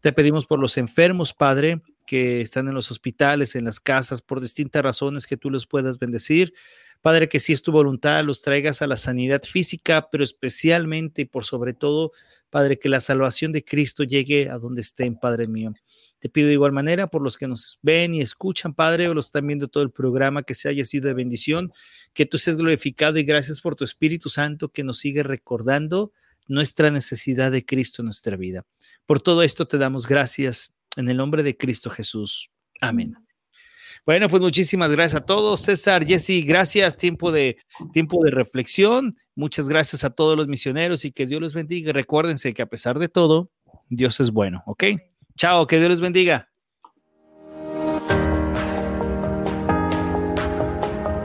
Te pedimos por los enfermos, Padre, que están en los hospitales, en las casas, por distintas razones que tú los puedas bendecir. Padre, que si es tu voluntad, los traigas a la sanidad física, pero especialmente y por sobre todo, Padre, que la salvación de Cristo llegue a donde estén, Padre mío. Te pido de igual manera por los que nos ven y escuchan, Padre, o los están viendo todo el programa, que se haya sido de bendición, que tú seas glorificado y gracias por tu Espíritu Santo que nos sigue recordando nuestra necesidad de Cristo en nuestra vida. Por todo esto te damos gracias en el nombre de Cristo Jesús. Amén. Bueno, pues muchísimas gracias a todos. César, Jesse, gracias. Tiempo de, tiempo de reflexión. Muchas gracias a todos los misioneros y que Dios los bendiga. Recuérdense que a pesar de todo, Dios es bueno, ¿ok? Chao, que Dios les bendiga.